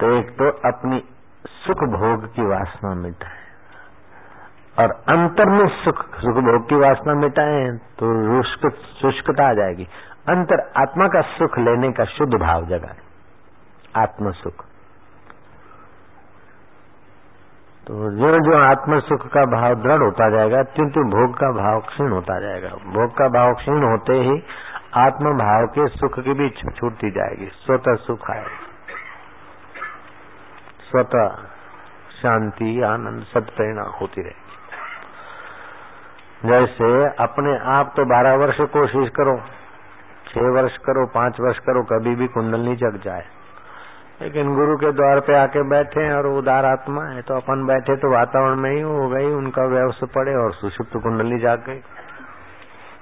तो एक तो अपनी सुख भोग की वासना मिटाए और अंतर में सुख सुख भोग की वासना मिटाए तो शुष्कता आ जाएगी। अंतर आत्मा का सुख लेने का शुद्ध भाव जगाए। आत्म सुख तो जो जो आत्म सुख का भाव दृढ़ होता जाएगा त्यों त्यों भोग का भाव क्षीण होता जाएगा। भोग का भाव क्षीण होते ही आत्म भाव के सुख की भी छूटती जाएगी, स्वतः सुख आएगा। स्वतः शांति, आनंद सत्प्रेरणा होती रहेगी। जैसे अपने आप तो बारह वर्ष कोशिश करो, छह वर्ष करो, पाँच वर्ष करो, कभी भी कुंडल नहीं जग जाए। लेकिन गुरु के द्वार पे आके बैठे और उदार आत्मा है तो अपन बैठे तो वातावरण में ही हो गई, उनका व्यवस्था पड़े और सुषुप्त कुंडली जाग गई।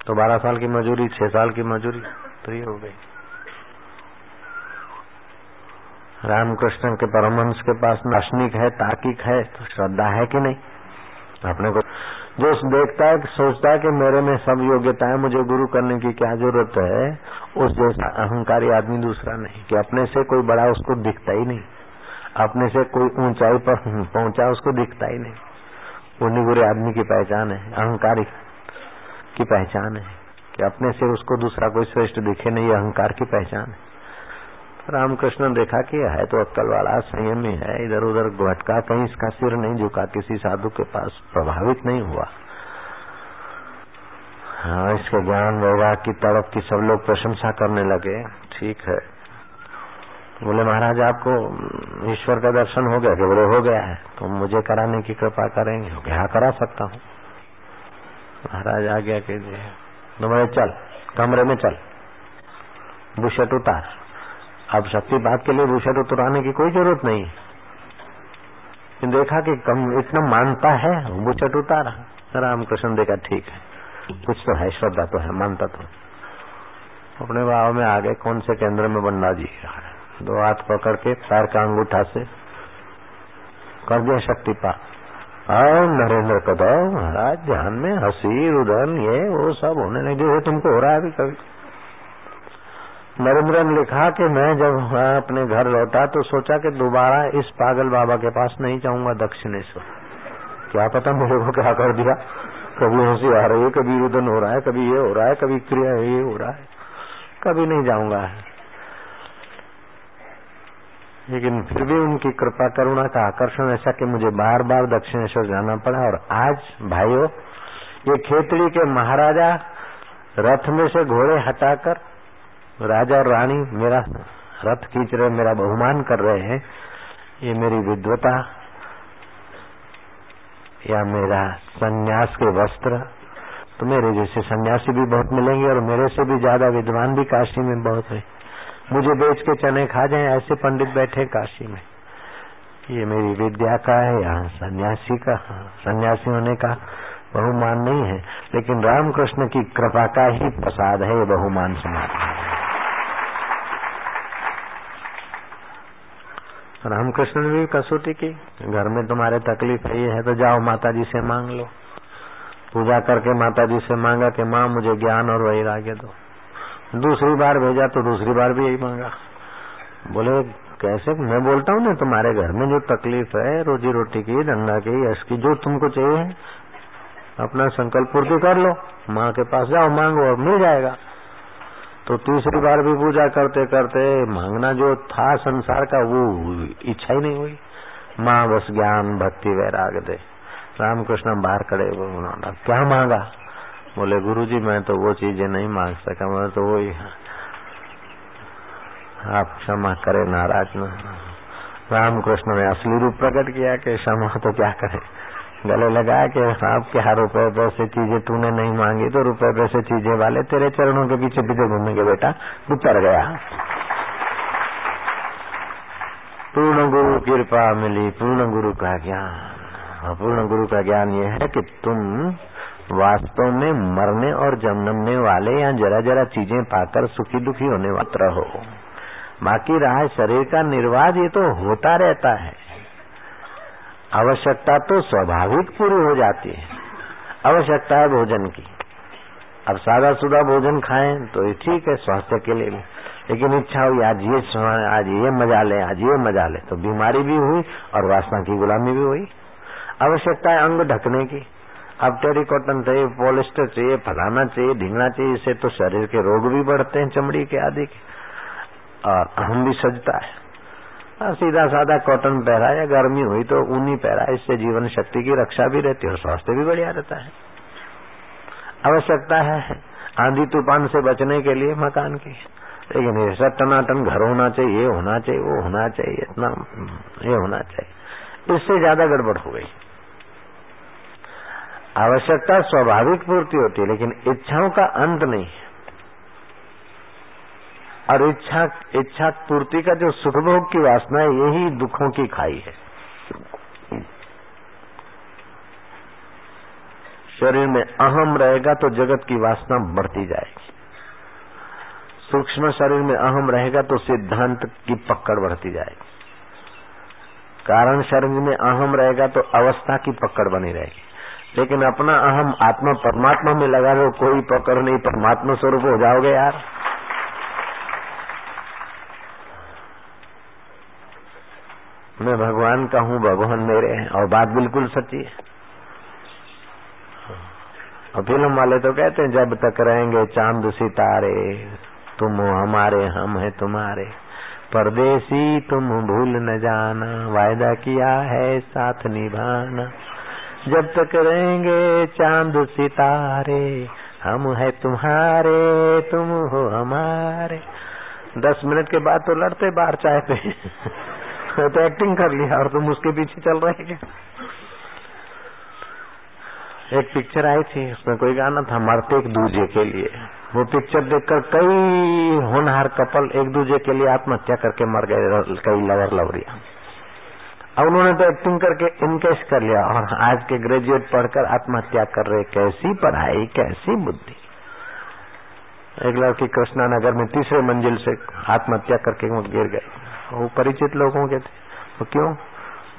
तो बारह साल की मजूरी, छह साल की मजूरी तो ये हो गई। रामकृष्ण के परमहंस के पास दार्शनिक है, तार्किक है तो श्रद्धा है कि नहीं? अपने को जो देखता है, सोचता है कि मेरे में सब योग्यता है, मुझे गुरु करने की क्या ज़रूरत है, उस जैसा अहंकारी आदमी दूसरा नहीं, कि अपने से कोई बड़ा उसको दिखता ही नहीं। अपने से कोई ऊंचाई पर पहुँचा, उसको दिखता ही नहीं। वो बुरे आदमी की पहचान है, अहंकारी की पहचान है, कि अपने से उसको दूसरा कोई श्रेष्ठ दिखे नहीं अहंकार की पहचान है। रामकृष्ण देखा कि है तो अक्कल वाला संयमी है इधर उधर भटका कहीं इसका सिर नहीं झुका, किसी साधु के पास प्रभावित नहीं हुआ। हाँ इसके ज्ञान वैराग की तड़प की सब लोग प्रशंसा करने लगे। ठीक है। बोले, महाराज, आपको ईश्वर का दर्शन हो गया कि बोले, हो गया है। तो मुझे कराने की कृपा करेंगे। हो गया। करा सकता हूँ। महाराज आ गया कीजिए। तो बोले, चल, कमरे में चल। बुशट उतार। अब शक्ति बात के लिए भूषण उतराने की कोई ज़रूरत नहीं। देखा कि कम इतना मानता है बुचट उतारा। रामकृष्ण देखा, ठीक है। कुछ तो है, श्रद्धा तो है, मानता तो अपने भाव में आगे कौन से केंद्र में बंदा जी दो हाथ पकड़ के पैर का अंगूठा से कर दिया शक्तिपात। और नरेंद्र कदम, महाराज, ध्यान में हसी, रुदन, ये, वो सब होने लगे। तुमको हो रहा है अभी कभी? नरेंद्र ने लिखा कि मैं जब अपने घर लौटा तो सोचा कि दोबारा इस पागल बाबा के पास नहीं जाऊँगा दक्षिणेश्वर। क्या पता मेरे को क्या कर दिया। कभी हँसी आ रही है, कभी रुदन हो रहा है, कभी ये हो रहा है, कभी क्रिया ये हो रहा है। कभी नहीं जाऊँगा। लेकिन फिर भी उनकी कृपा, करुणा का आकर्षण ऐसा कि मुझे बार बार दक्षिणेश्वर जाना पड़ा और आज, भाइयों, ये खेतड़ी के महाराजा रथ में से घोड़े हटाकर राजा और रानी मेरा रथ खींच रहे, मेरा बहुमान कर रहे हैं। ये मेरी विद्वता या मेरा संन्यास के वस्त्र तो मेरे जैसे सन्यासी भी बहुत मिलेंगे और मेरे से भी ज़्यादा विद्वान भी काशी में बहुत है। मुझे बेच के चने खा जाए, ऐसे पंडित बैठे काशी में। ये मेरी विद्या का है, यहाँ सन्यासी का सन्यासी होने का बहुमान नहीं है। लेकिन रामकृष्ण की कृपा का ही प्रसाद है, ये बहुमान समाज रामकृष्ण ने भी कसौटी की। घर में तुम्हारे तकलीफ़ है, ये है तो जाओ माता जी से मांग लो। पूजा करके माता जी से मांगा कि माँ, मुझे ज्ञान और वैराग्य दो। दूसरी बार भेजा तो दूसरी बार भी यही मांगा। बोले, कैसे? मैं बोलता हूँ ना, तुम्हारे घर में जो तकलीफ़ है, रोजी रोटी की धंधा की, यश की, जो तुमको चाहिए, अपना संकल्प पूर्ति कर लो। माँ के पास जाओ, मांगो और मिल जाएगा। तो तीसरी बार भी पूजा करते करते मांगना जो था संसार का, वो इच्छा ही नहीं हुई। माँ बस ज्ञान, भक्ति, वैराग दे। रामकृष्ण बाहर खड़े उन्होंने क्या मांगा? बोले, गुरुजी, मैं तो वो चीज़ें नहीं मांग सका, मैं तो वही आप क्षमा करे नाराज़ न। रामकृष्ण ने असली रूप प्रकट किया कि क्षमा तो क्या करे? गले लगाया कि आप क्या रुपए पैसे चीज़ें तूने नहीं मांगी तो रुपए पैसे चीज़ें वाले तेरे चरणों के पीछे पीछे घूमेंगे बेटा उतर गया। पूर्ण गुरु कृपा मिली, पूर्ण गुरु का ज्ञान। पूर्ण गुरु का ज्ञान ये है कि तुम वास्तव में मरने और जन्मने वाले या जरा जरा चीज़ें पाकर सुखी दुखी होने मात्र हो बाकी रहा शरीर का निर्वाह ये तो होता रहता है। आवश्यकता तो स्वाभाविक पूरी हो जाती है। आवश्यकता है भोजन की। अब सादा सुदा भोजन खाएँ तो ये ठीक है स्वास्थ्य के लिए लेकिन इच्छा हुई, आज ये आज ये मज़ा ले, आज ये मज़ा ले तो बीमारी भी हुई और वासना की गुलामी भी हुई। आवश्यकता है अंग ढकने की। अब टेरिकॉटन चाहिए पॉलिस्टर चाहिए, फलाना चाहिए, ढींगना चाहिए, इससे तो शरीर के रोग भी बढ़ते हैं चमड़ी के आदि के। और अहम भी सजता है। और सीधा साधा कॉटन पहरा या गर्मी हुई तो ऊनी पहरा इससे जीवन शक्ति की रक्षा भी रहती है और स्वास्थ्य भी बढ़िया रहता है। आवश्यकता है आंधी तूफ़ान से बचने के लिए मकान की। लेकिन ऐसा टनाटन घर होना चाहिए, ये होना चाहिए, वो होना चाहिए, इतना, ये होना चाहिए। इससे ज़्यादा गड़बड़ हो गई। आवश्यकता स्वाभाविक पूर्ति होती है, लेकिन इच्छाओं का अंत नहीं। और इच्छा इच्छा पूर्ति का जो सुखभोग की वासना है, यही दुखों की खाई है। शरीर में अहम रहेगा तो जगत की वासना बढ़ती जाएगी। सूक्ष्म शरीर में अहम रहेगा तो सिद्धांत की पकड़ बढ़ती जाएगी। कारण शरीर में अहम रहेगा तो अवस्था की पकड़ बनी रहेगी। लेकिन अपना अहम आत्मा परमात्मा में लगा लो कोई पकड़ नहीं, परमात्मा स्वरूप हो जाओगे यार। मैं भगवान का हूँ, भगवान मेरे हैं। और बात बिल्कुल सच्ची है। और फ़िल्म वाले तो कहते हैं, जब तक रहेंगे चाँद सितारे, तुम हमारे, हम है तुम्हारे। परदेसी, तुम भूल न जाना, वायदा किया है, साथ निभाना। जब तक रहेंगे चाँद सितारे, हम है तुम्हारे, तुम हो हमारे। दस मिनट के बाद तो लड़ते बाहर चाय पे तो एक्टिंग कर लिया और तुम उसके पीछे चल रहे क्या? एक पिक्चर आई थी, उसमें कोई गाना था, मरते एक दूजे के लिए। वो पिक्चर देखकर कई होनहार कपल एक दूजे के लिए आत्महत्या करके मर गए, कई लवर लवरिया। अब उन्होंने तो एक्टिंग करके इनकेश कर लिया और आज के ग्रेजुएट पढ़कर आत्महत्या कर रहे, कैसी पढ़ाई, कैसी बुद्धि। एक लड़की कृष्णा नगर में तीसरे मंजिल से आत्महत्या करके गिर गई। वो परिचित लोगों के थे। तो क्यों?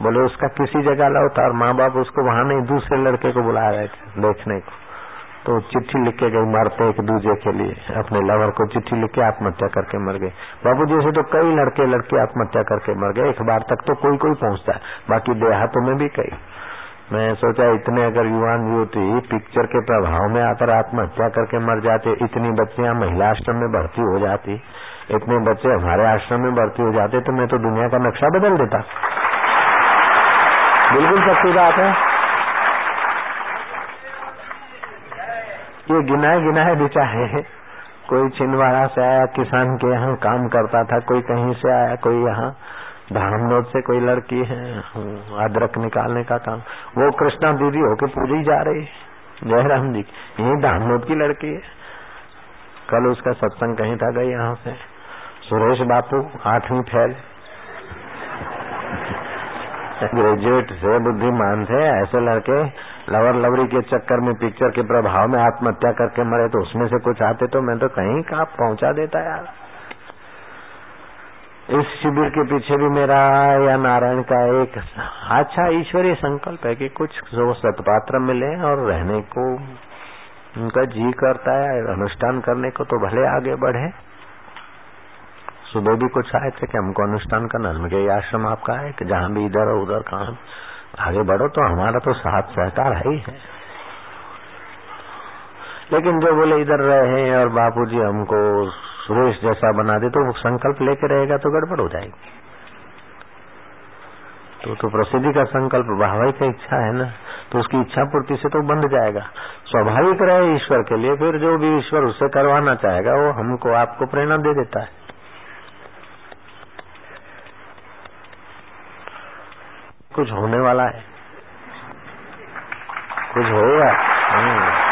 बोले, उसका किसी जगह लाओ था और माँ बाप उसको वहाँ नहीं, दूसरे लड़के को बुला रहे थे देखने को। तो चिट्ठी लिख के गई मारते एक दूसरे के लिए। अपने लवर को चिट्ठी लिख के आत्महत्या करके मर गए। बाबू जी से तो कई लड़के लड़के आत्महत्या करके मर गए। एक बार तक तो कोई कोई पहुँचता है। बाकी देहातों में भी कई। मैं सोचा, इतने अगर युवान युवती पिक्चर के प्रभाव में आकर आत्महत्या करके मर जाते, इतनी बच्चियाँ महिला आश्रम में भर्ती हो जाती इतने बच्चे हमारे आश्रम में भर्ती हो जाते तो मैं तो दुनिया का नक्शा बदल देता। बिल्कुल सच्ची बात है। ये गिनाए गिनाए बेचारे, कोई छिंदवाड़ा से आया, किसान के यहाँ काम करता था, कोई कहीं से आया, कोई यहाँ। धामनोद से कोई लड़की है, अदरक निकालने का काम। वो कृष्णा दीदी होके पूजी जा रही। है जयराम जी, यही धामनोद की लड़की है। कल उसका सत्संग कहीं था, गई यहाँ से। सुरेश बापू आठवीं फेल ग्रेजुएट से बुद्धिमान थे ऐसे लड़के लवर लवरी के चक्कर में पिक्चर के प्रभाव में आत्महत्या करके मरे तो उसमें से कुछ आते तो मैं तो कहीं का पहुँचा देता यार। इस शिविर के पीछे भी मेरा या नारायण का एक अच्छा ईश्वरीय संकल्प है कि कुछ जो सतपात्र मिले और रहने को उनका जी करता है, अनुष्ठान करने को तो भले आगे बढ़े। सुबह भी कुछ आए थे कि हमको अनुष्ठान करना हमने आश्रम आपका है कि जहाँ भी इधर हो, उधर कहा? आगे बढ़ो तो हमारा तो साथ सहकार है ही है। लेकिन जो बोले, इधर रहे और बापूजी हमको सुरेश जैसा बना दे तो वो संकल्प लेके रहेगा तो गड़बड़ हो जाएगी। तो तो प्रसिद्धि का संकल्प वाहवाही का इच्छा है ना तो उसकी इच्छा पूर्ति से तो बंध जाएगा। स्वाभाविक रहे ईश्वर के लिए, फिर जो भी ईश्वर उससे करवाना चाहेगा, वो हमको, आपको प्रेरणा दे देता है। कुछ होने वाला है। कुछ होगा। हम्म।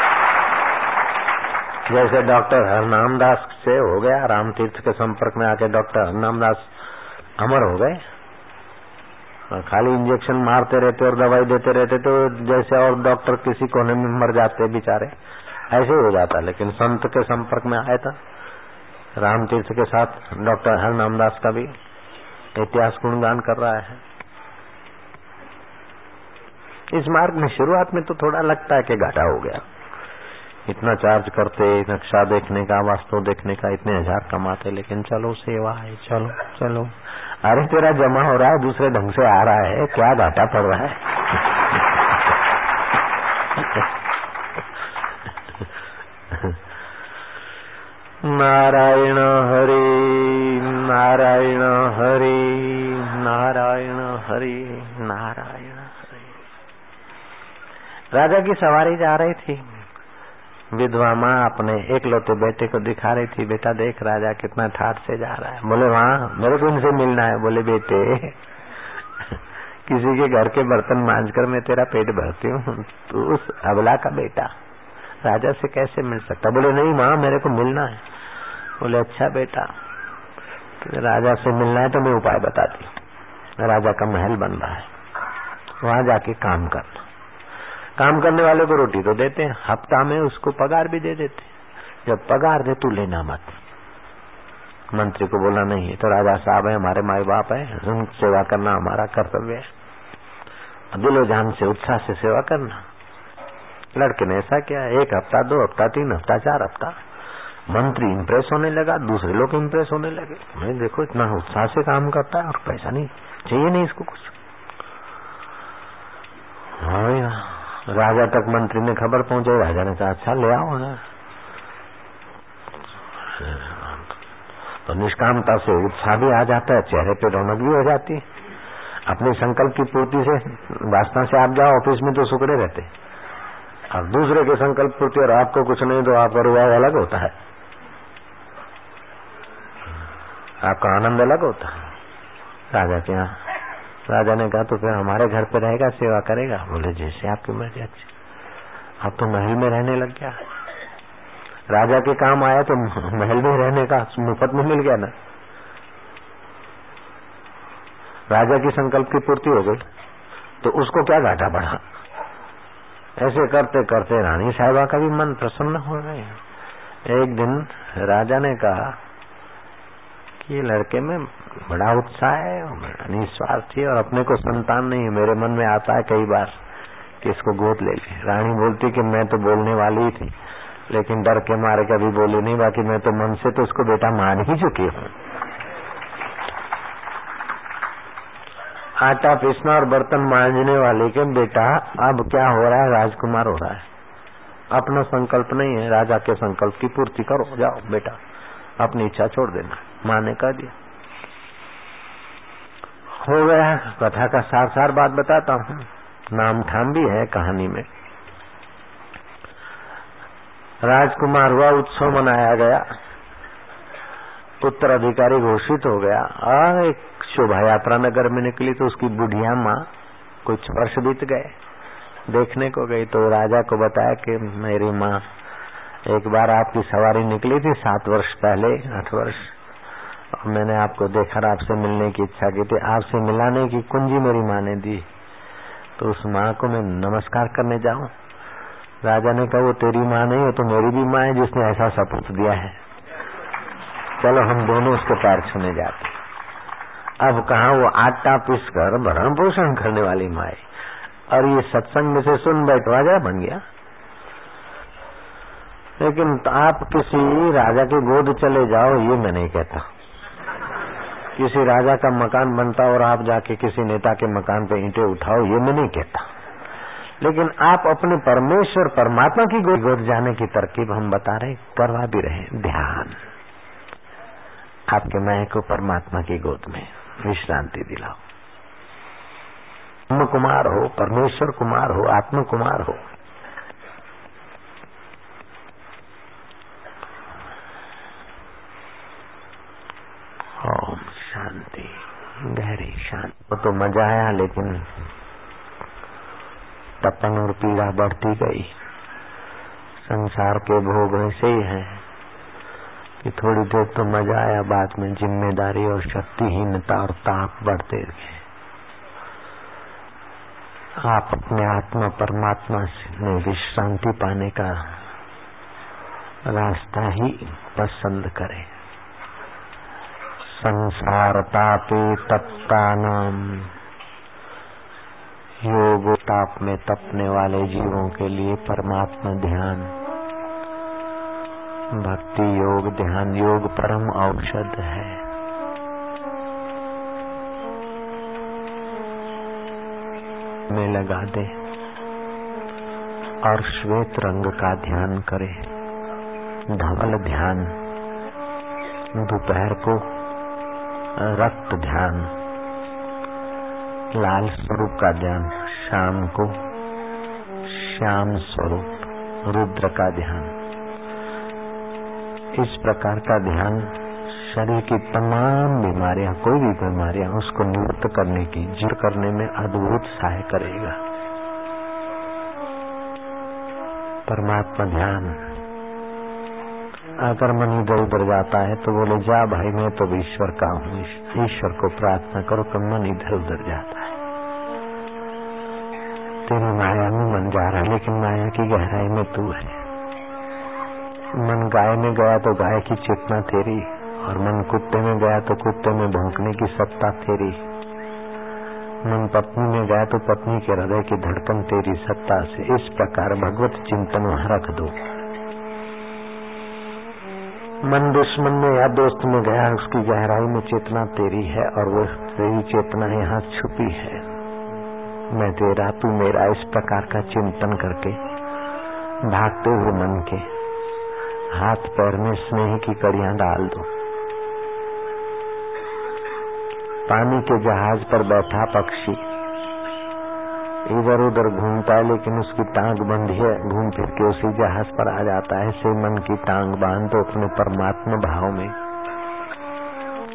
जैसे डॉक्टर हरनाम दास से हो गया राम तीर्थ के संपर्क में आके डॉक्टर हरनाम दास अमर हो गए। खाली इंजेक्शन मारते रहते और दवाई देते रहते तो जैसे और डॉक्टर किसी कोने में मर जाते बेचारे। ऐसे हो जाता, लेकिन संत के संपर्क में आया था। राम तीर्थ के साथ डॉक्टर हरनाम दास का भी इतिहास गुणगान कर रहा है। इस मार्ग में शुरुआत में तो थोड़ा लगता है कि घाटा हो गया। इतना चार्ज करते नक्शा देखने का, वास्तव देखने का, इतने हज़ार कमाते, लेकिन चलो, सेवा है, चलो चलो। अरे, तेरा जमा हो रहा है, दूसरे ढंग से आ रहा है, क्या घाटा पड़ रहा है? नारायण हरे नारायण हरे नारायण हरे, नारायण राजा की सवारी जा रही थी। विधवा माँ अपने एक लोटे बेटे को दिखा रही थी, बेटा देख राजा कितना ठाट से जा रहा है। बोले वहाँ मेरे को इनसे मिलना है। बोले, बेटे, किसी के घर के बर्तन मांझ कर मैं तेरा पेट भरती हूँ। तू उस अबला का बेटा, राजा से कैसे मिल सकता? बोले, नहीं माँ, मेरे को मिलना है। बोले अच्छा बेटा तो राजा से मिलना है तो मैं उपाय बताती राजा का महल बन रहा है। वहाँ जाके काम करना काम करने वाले को रोटी तो देते हैं, हफ़्ता में उसको पगार भी दे देते जब पगार दे तू लेना मत। मंत्री को बोला, नहीं तो राजा साहब है, हमारे माए बाप है, उन सेवा करना हमारा कर्तव्य है। दिलो जान से, उत्साह से सेवा करना। लड़के ने ऐसा किया, एक हफ़्ता, दो हफ़्ता, तीन हफ़्ता, चार हफ़्ता। मंत्री इम्प्रेस होने लगा, दूसरे लोग इम्प्रेस होने लगे। मैं देखो, इतना उत्साह से काम करता है और पैसा नहीं, चाहिए नहीं इसको कुछ। हाँ राजा तक मंत्री ने खबर पहुंचाई, राजा ने कहा अच्छा ले आओ तो निष्कामता से उत्साह भी आ जाता है, चेहरे पे रौनक भी हो जाती है। अपने संकल्प की पूर्ति से वास्ता से आप जाओ, ऑफ़िस में तो सुकड़े रहते और दूसरे के संकल्प पूर्ति और आपको कुछ नहीं तो आपका रुआव अलग होता है। आपका आनंद अलग होता है। राजा के यहाँ राजा ने कहा तो फिर हमारे घर पे रहेगा, सेवा करेगा। बोले, जैसे आपकी मर्ज़ी, अच्छी। अब तो महल में रहने लग गया। राजा के काम आया तो महल में रहने का मुफ़्त में मिल गया ना। राजा की संकल्प की पूर्ति हो गई तो उसको क्या घाटा बढ़ा ऐसे करते करते रानी साहिबा का भी मन प्रसन्न हो गए एक दिन राजा ने कहा कि ये लड़के में बड़ा उत्साह है निस्वार्थी और अपने को संतान नहीं है। मेरे मन में आता है कई बार कि इसको गोद ले ले। रानी बोलती कि मैं तो बोलने वाली ही थी, लेकिन डर के मारे कभी बोली नहीं। बाकी मैं तो मन से तो उसको बेटा मान ही चुकी हूँ। आटा पीसना और बर्तन मांझने वाले के बेटा, अब क्या हो रहा है? राजकुमार हो रहा है। अपना संकल्प नहीं है। राजा के संकल्प की पूर्ति करो। जाओ बेटा, अपनी इच्छा छोड़ देना। माँ ने कह दिया। हो गया कथा का सार सार बात बताता हूँ। नाम ठाम भी है कहानी में। राजकुमार हुआ, उत्सव मनाया गया। उत्तराधिकारी घोषित हो गया। और एक शोभा यात्रा नगर में निकली तो उसकी बुढ़िया माँ कुछ वर्ष बीत गए। देखने को गई तो राजा को बताया कि मेरी माँ एक बार आपकी सवारी निकली थी, सात वर्ष पहले, आठ वर्ष। मैंने आपको देखा, आपसे मिलने की इच्छा की थी। आपसे मिलाने की कुंजी मेरी माँ ने दी। तो उस माँ को मैं नमस्कार करने जाऊँ। राजा ने कहा, वो तेरी माँ नहीं हो तो मेरी भी माँ है, जिसने ऐसा सपूत दिया है। चलो, हम दोनों उसके पैर छूने जाते अब कहा वो आटा पीस कर भरण पोषण करने वाली माँ और ये सत्संग में से सुन बैठवा जा बन गया। लेकिन आप किसी राजा की गोद चले जाओ, ये मैं नहीं कहता। किसी राजा का मकान बनता और आप जाके किसी नेता के मकान पे ईंटें उठाओ, ये मैं नहीं कहता। लेकिन आप अपने परमेश्वर, परमात्मा की गोद जाने की तरकीब हम बता रहे करवा भी रहे ध्यान। आपके मैं को परमात्मा की गोद में विश्रांति दिलाओ। ब्रह्म कुमार हो, परमेश्वर कुमार हो आत्म कुमार हो। ओम। शांति, गहरी शांति। वो तो मज़ा आया, लेकिन तपन और पीड़ा बढ़ती गई। संसार के भोग ऐसे ही है कि थोड़ी देर तो मज़ा आया, बाद में ज़िम्मेदारी और शक्तिहीनता और ताप बढ़ते गए आप अपने आत्मा, परमात्मा में विश्रांति पाने का रास्ता ही पसंद करें। संसार तापे तपता नाम योग ताप में तपने वाले जीवों के लिए परमात्मा ध्यान। भक्ति योग ध्यान, योग परम औषध है। में लगा दे। और श्वेत रंग का ध्यान करे। धवल ध्यान। दोपहर को रक्त ध्यान, लाल स्वरूप का ध्यान, शाम को श्याम स्वरूप, रुद्र का ध्यान। इस प्रकार का ध्यान शरीर की तमाम बीमारियाँ, कोई भी बीमारियाँ, उसको निवृत्त करने की जड़ करने में अद्भुत सहाय करेगा। परमात्मा ध्यान अगर मन इधर उधर जाता है तो बोले, जा भाई, मैं तो ईश्वर का हूँ। ईश्वर को प्रार्थना करो तो मन इधर उधर जाता है। तेरी माया में मन जा रहा है, लेकिन माया की गहराई में तू है। मन गाय में गया तो गाय की चेतना तेरी, और मन कुत्ते में गया तो कुत्ते में भौंकने की सत्ता तेरी। मन पत्नी में गया तो पत्नी के हृदय की धड़कन तेरी सत्ता से। इस प्रकार भगवत चिंतन वहाँ रख दो। मन दुश्मन में या दोस्त में गया उसकी गहराई में चेतना तेरी है और वो तेरी चेतना यहाँ छुपी है। मैं तेरा, तू मेरा, इस प्रकार का चिंतन करके, भागते हुए मन के हाथ पैर में स्नेह की कड़िया डाल दो। पानी के जहाज़ पर बैठा पक्षी इधर उधर घूमता है, लेकिन उसकी टांग बंधी है। घूम फिर के उसी जहाज़ पर आ जाता है से मन की टांग बाँध दो अपने परमात्मा भाव में।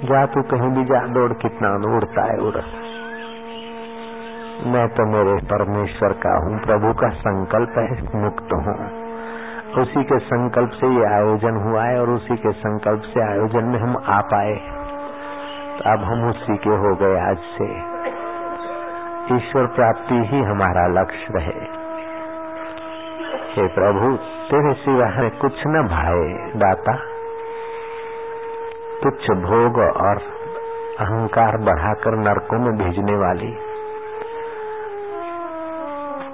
जा तू कहीं भी जा, दौड़ कितना उड़ता है उड़ मैं तो मेरे परमेश्वर का हूँ, प्रभु का संकल्प है, मुक्त हूँ। उसी के संकल्प से ये आयोजन हुआ है, और उसी के संकल्प से आयोजन में हम आ पाए। तो अब हम उसी के हो गए आज से। ईश्वर प्राप्ति ही हमारा लक्ष्य रहे। हे प्रभु, तेरे सिवा हमें कुछ न भाए, दाता। तुच्छ भोग और अहंकार बढ़ाकर नरकों में भेजने वाली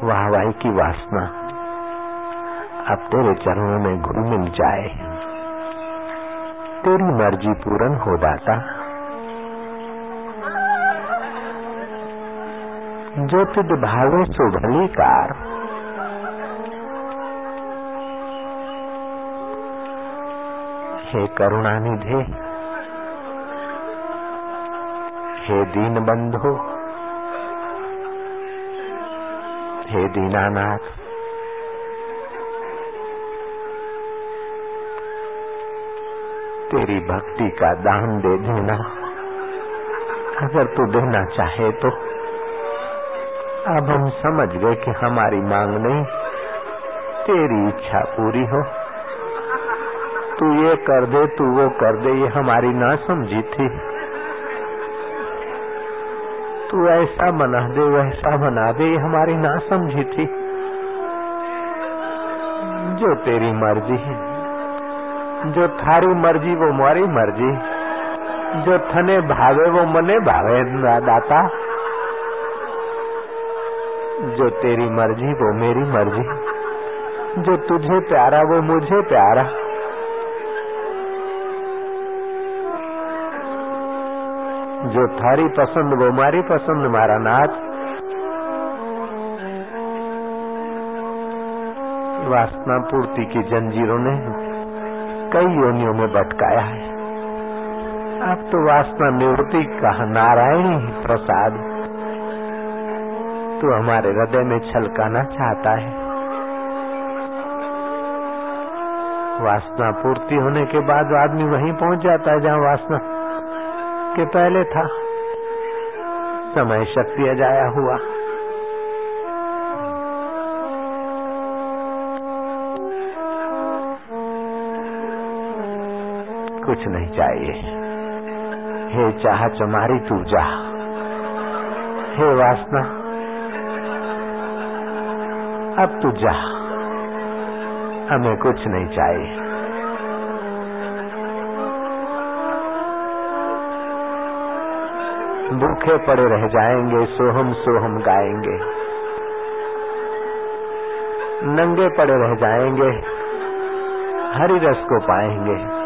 वाहवाही की वासना अब तेरे चरणों में घुल मिल जाए। तेरी मर्ज़ी पूर्ण हो, दाता। जो तुझ भावे सो भली कार हे करुणानिधे, हे दीन बंधो हे दीनानाथ, तेरी भक्ति का दान दे देना। अगर तू देना चाहे तो अब हम समझ गए कि हमारी मांग नहीं, तेरी इच्छा पूरी हो। तू ये कर दे, तू वो कर दे, ये हमारी ना समझी थी। तू ऐसा बना दे, वैसा बना दे, ये हमारी ना समझी थी। जो तेरी मर्ज़ी जो थारी मर्ज़ी, वो मारी मर्ज़ी। जो थने भावे, वो मने भावे, दाता। जो तेरी मर्ज़ी, वो मेरी मर्ज़ी। जो तुझे प्यारा, वो मुझे प्यारा। जो थारी पसंद, वो मारी पसंद, मारा नाथ। वासना पूर्ति की जंजीरों ने कई योनियों में भटकाया है। अब तो वासना निवृत्ति का नारायणी प्रसाद। तो हमारे हृदय में छलकाना चाहता है। वासना पूर्ति होने के बाद आदमी वहीं पहुँच जाता है जहाँ वासना के पहले था। समय शक्ति अजाया हुआ। कुछ नहीं चाहिए। हे चाह चमारी तू जा। हे वासना। अब तू जा। हमें कुछ नहीं चाहिए। भूखे पड़े रह जाएँगे, सोहम सोहम गाएँगे। नंगे पड़े रह जाएँगे, हरि रस को पाएँगे।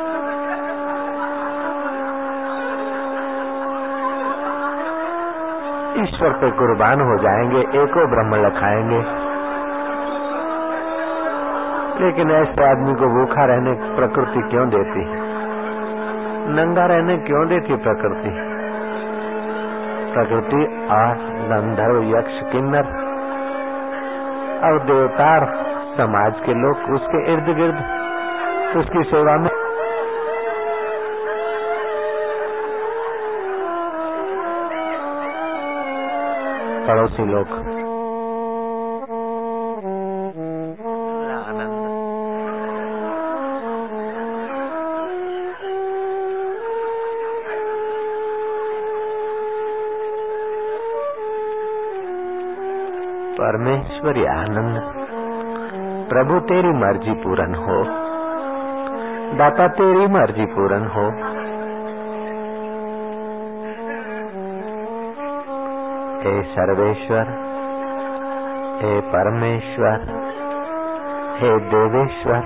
ईश्वर पे कुर्बान हो जाएँगे, एको ब्रह्म लखाएँगे लेकिन ऐसे आदमी को भूखा रहने प्रकृति क्यों देती? नंगा रहने क्यों देती प्रकृति? प्रकृति और गंधर्व, यक्ष, किन्नर और देवतार, समाज के लोग, उसके इर्द गिर्द, उसकी सेवा में। पड़ोसी लोग परमेश्वरी आनंद। प्रभु तेरी मर्ज़ी पूरन हो। दाता तेरी मर्ज़ी पूरन हो। हे सर्वेश्वर, हे परमेश्वर, हे देवेश्वर,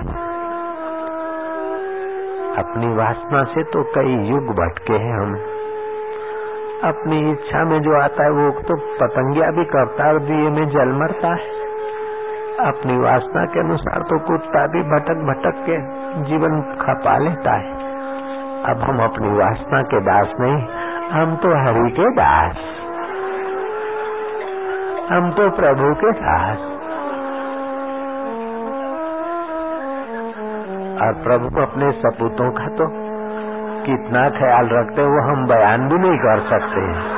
अपनी वासना से तो कई युग भटके हैं हम। अपनी इच्छा में जो आता है वो तो पतंगिया भी करता है दिए में जल मरता है। अपनी वासना के अनुसार तो कुत्ता भी भटक भटक के जीवन खपा लेता है। अब हम अपनी वासना के दास नहीं, हम तो हरि के दास। हम तो प्रभु के दास। और प्रभु अपने सपूतों का तो कितना ख्याल रखते वो हम बयान भी नहीं कर सकते। हैं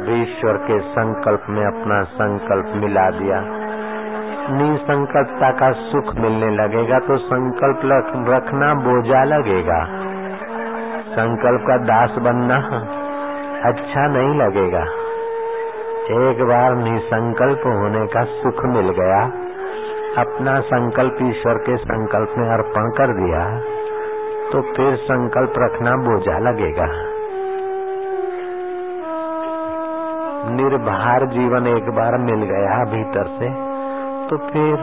जब ईश्वर के संकल्प में अपना संकल्प मिला दिया। निसंकल्पता का सुख मिलने लगेगा तो संकल्प रखना बोझा लगेगा। संकल्प का दास बनना अच्छा नहीं लगेगा। एक बार निसंकल्प होने का सुख मिल गया, अपना संकल्प ईश्वर के संकल्प में अर्पण कर दिया तो फिर संकल्प रखना बोझा लगेगा। निर्भर जीवन एक बार मिल गया भीतर से तो फिर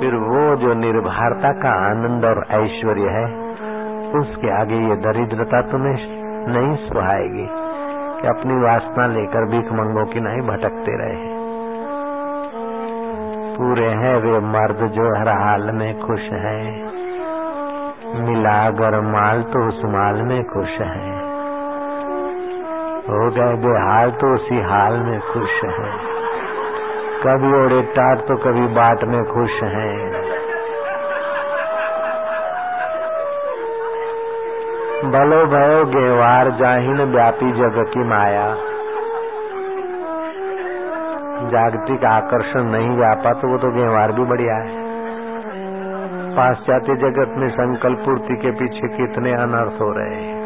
फिर वो जो निर्भरता का आनंद और ऐश्वर्य है, उसके आगे ये दरिद्रता तुम्हें नहीं सुहाएगी कि अपनी वासना लेकर भीख मंगो की नहीं भटकते रहे। पूरे हैं वे मर्द जो हर हाल में खुश हैं, मिला अगर माल तो उस माल में खुश हैं। हो गए बेहाल तो उसी हाल में खुश है। कभी ओड़े टाट तो कभी बाट में खुश है। भलो भयो गेवार, जाहिन व्यापी जग की माया। जागतिक आकर्षण नहीं व्यापा तो वो तो गेवार भी बढ़िया है। पाश्चात्य जगत में संकल्प पूर्ति के पीछे कितने अनर्थ हो रहे हैं,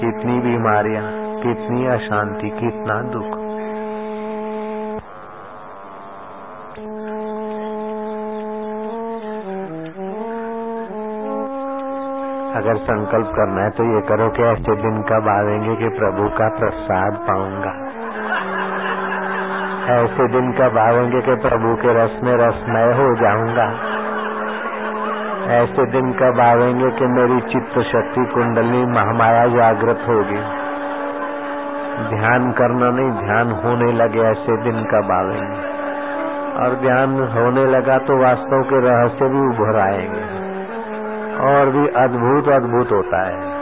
कितनी बीमारियाँ। कितनी अशांति, कितना दुख। अगर संकल्प करना है तो ये करो कि ऐसे दिन कब आवेंगे कि प्रभु का प्रसाद पाऊँगा। ऐसे दिन कब आवेंगे कि प्रभु के रस में रसमय हो जाऊँगा। ऐसे दिन कब आवेंगे कि मेरी चित्त शक्ति कुंडली महामाया जागृत होगी। ध्यान करना नहीं, ध्यान होने लगे ऐसे दिन कब आवेंगे और ध्यान होने लगा तो वास्तव के रहस्य भी उभर आएँगे। और भी अद्भुत अद्भुत होता है।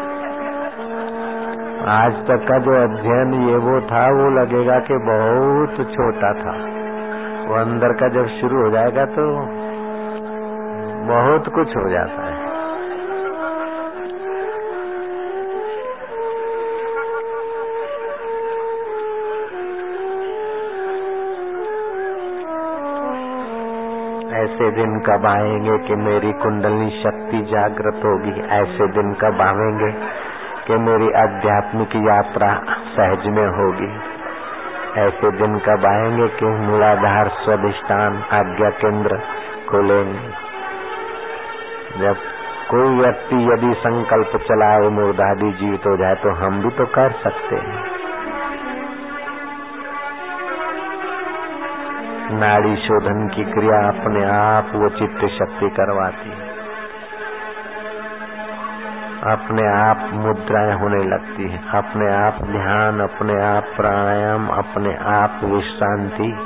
आज तक का जो अध्ययन ये वो था, वो लगेगा कि बहुत छोटा था। वो अंदर का जब शुरू हो जाएगा तो बहुत कुछ हो जाता है। ऐसे दिन कब आएँगे कि मेरी कुंडली शक्ति जागृत होगी। ऐसे दिन कब आवेंगे कि मेरी आध्यात्मिक यात्रा सहज में होगी। ऐसे दिन कब आएँगे कि मूलाधार स्वाधिष्ठान आज्ञा केंद्र खोलेंगे। जब कोई व्यक्ति यदि संकल्प चलाए मुर्दादी जीवित हो जाए तो हम भी तो कर सकते हैं। नाड़ी शोधन की क्रिया अपने आप वो चित्त शक्ति करवाती है। अपने आप मुद्राएँ होने लगती है। अपने आप ध्यान, अपने आप प्राणायाम, अपने आप विश्रांति।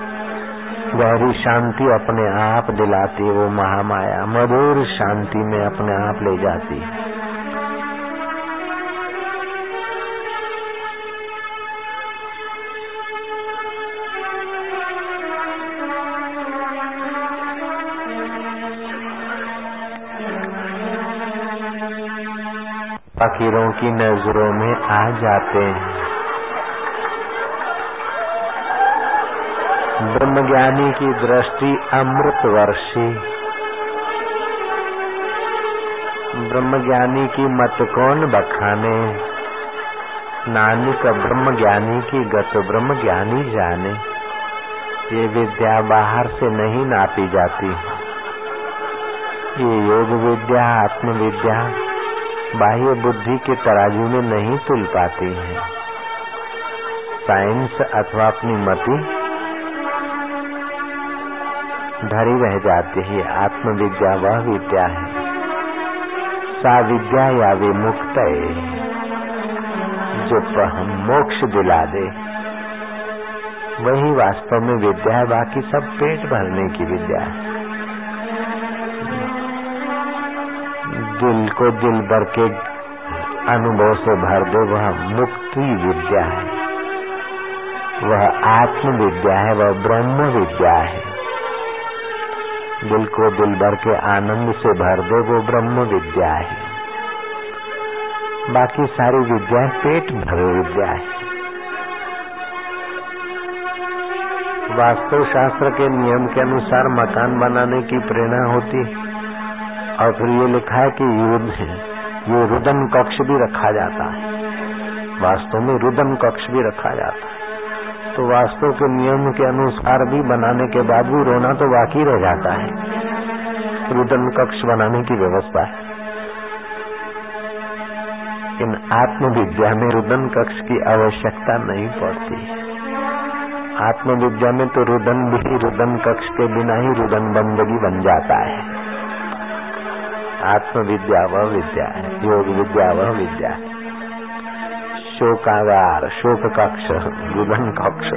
गहरी शांति अपने आप दिलाती है वो महामाया। मधुर शांति में अपने आप ले जाती है। फकीरों की नज़रों में आ जाते ब्रह्मज्ञानी की दृष्टि अमृत वर्षी ब्रह्मज्ञानी की मत कौन बखाने? नानक ब्रह्मज्ञानी की गत ब्रह्मज्ञानी जाने। ये विद्या बाहर से नहीं नापी जाती। ये योग विद्या आत्म विद्या बाह्य बुद्धि के तराजू में नहीं तुल पाती है। साइंस अथवा अपनी मति धरी रह जाती है। आत्मविद्या वह विद्या है। सा विद्या या विमुक्त जो मोक्ष दिला दे। वही वास्तव में विद्या है, बाकी सब पेट भरने की विद्या है। दिल को दिल भर के अनुभव से भर दो, वह मुक्ति विद्या है। वह आत्म विद्या है, वह ब्रह्म विद्या है। दिल को दिल भर के आनंद से भर दो, वो ब्रह्म विद्या है। बाकी सारी विद्या पेट भरे विद्या है। वास्तु शास्त्र के नियम के अनुसार मकान बनाने की प्रेरणा होती है। और फिर ये लिखा है कि युद्ध है। ये रुदन कक्ष भी रखा जाता है। वास्तव में रुदन कक्ष भी रखा जाता है। तो वास्तव के नियम के अनुसार भी बनाने के बाद भी रोना तो बाकी रह जाता है। रुदन कक्ष बनाने की व्यवस्था है। इन आत्मविद्या में रुदन कक्ष की आवश्यकता नहीं पड़ती। आत्मविद्या में तो रुदन भी रुदन कक्ष के बिना ही रुदन बंदगी बन जाता है। आत्म विद्या वह विद्या। योग विद्या वह विद्या शोकागार शोक कक्ष रुदन कक्ष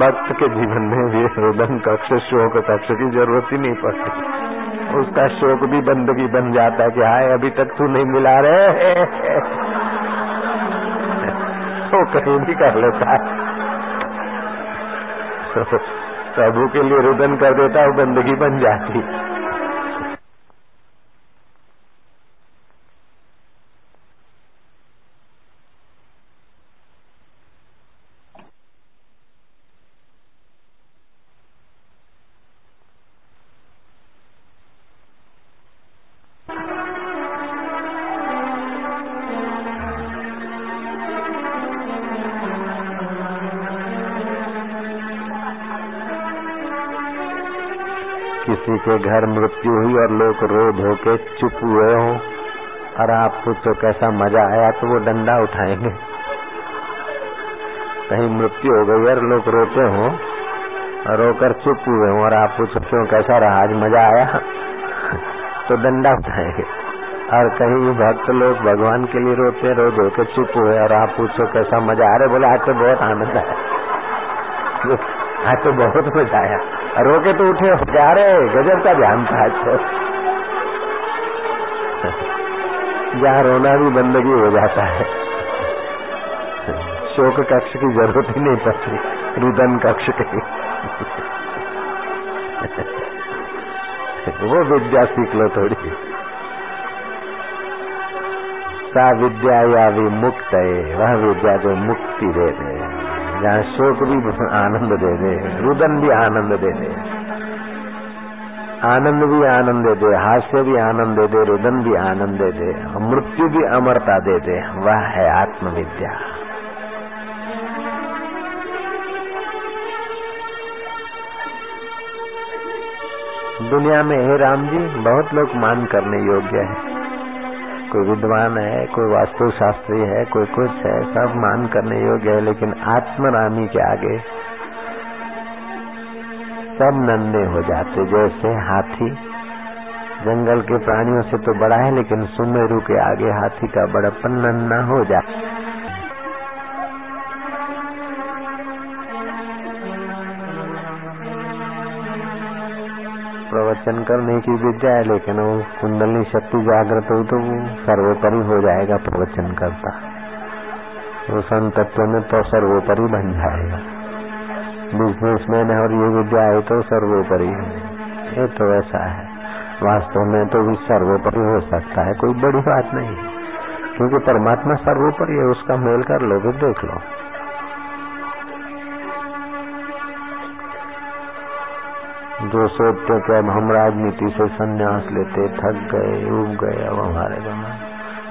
भक्त के जीवन में भी रुदन कक्ष शोक कक्ष की ज़रूरत ही नहीं पड़ती। उसका शोक भी बंदगी बन जाता है कि हाय, अभी तक तू नहीं मिला रहे तो कहीं भी कर लेता। है प्रभु के लिए रुदन कर देता वो बंदगी बन जाती। के घर मृत्यु हुई और लोग रो धो के चुप हुए हो। और आप पूछो कैसा मज़ा आया तो वो डंडा उठाएँगे। कहीं मृत्यु हो गई और लोग रोते हो रोकर चुप हुए हो। और आप पूछो, क्यों, कैसा रहा? आज मज़ा आया? तो डंडा उठाएँगे। और कहीं भक्त लोग भगवान के लिए रोते रो धो के चुप हुए और आप पूछो, कैसा मज़ा आ रहा? बोले, आज तो बहुत आनंद आया। आज तो बहुत मज़ा आया। रोके तो उठे, जा रहे, गजब का ध्यान था तो। जहाँ रोना भी बंदगी हो जाता है। शोक कक्ष की ज़रूरत ही नहीं पड़ती, रुदन कक्ष की वो विद्या सीख लो थोड़ी। सा विद्या या विमुक्त है वह विद्या जो मुक्ति दे दे। जहाँ शोक भी आनंद दे दे रुदन भी आनंद दे दे आनंद भी आनंद दे दे हास्य भी आनंद दे दे रुदन भी आनंद दे दे मृत्यु भी अमरता दे दे वह है आत्मविद्या दुनिया में हे राम जी बहुत लोग मान करने योग्य है कोई विद्वान है, कोई वास्तु शास्त्री है, कोई कुछ है, सब मान करने योग्य है, लेकिन आत्मरामी के आगे सब नंदे हो जाते, जैसे हाथी। जंगल के प्राणियों से तो बड़ा है, लेकिन सुमेरु के आगे हाथी का बड़प्पन नन्ना हो जाता। प्रवचन करने की विद्या है, लेकिन वो कुंडली शक्ति जागृत हुई तो वो सर्वोपरि हो जाएगा प्रवचन करता। वो संतत्व में तो सर्वोपरि बन जाएगा। बिजनेसमैन है और ये विद्या है तो सर्वोपरि है। ये तो ऐसा है। वास्तव में तो भी सर्वोपरि हो सकता है, कोई बड़ी बात नहीं। क्योंकि परमात्मा सर्वोपरि है, उसका मेल कर लो देख लो। जो सोचते कि अब हम राजनीति से संन्यास लेते, थक गए, उब गए, अब हमारे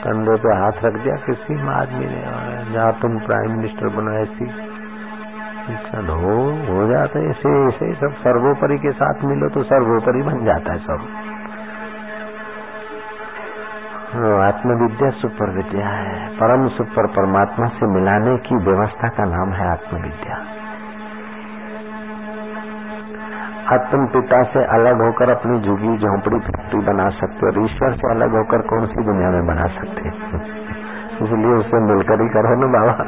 कंधे पे हाथ रख दिया, किसी आदमी ने जहाँ तुम प्राइम मिनिस्टर बनो ऐसी चलो हो जाता है, ऐसे ऐसे सब सर्वोपरि के साथ मिलो तो सर्वोपरि बन जाता है सब। आत्मविद्या सुपर विद्या है, परम सुपर परमात्मा से मिलाने की व्यवस्था का नाम है आत्मविद्या। आत्म पिता से अलग होकर अपनी झुगी झोंपड़ी फैक्ट्री बना सकते और ईश्वर से अलग होकर कौन सी दुनिया में बना सकते इसलिए उससे मिलकर ही करो ना बाबा।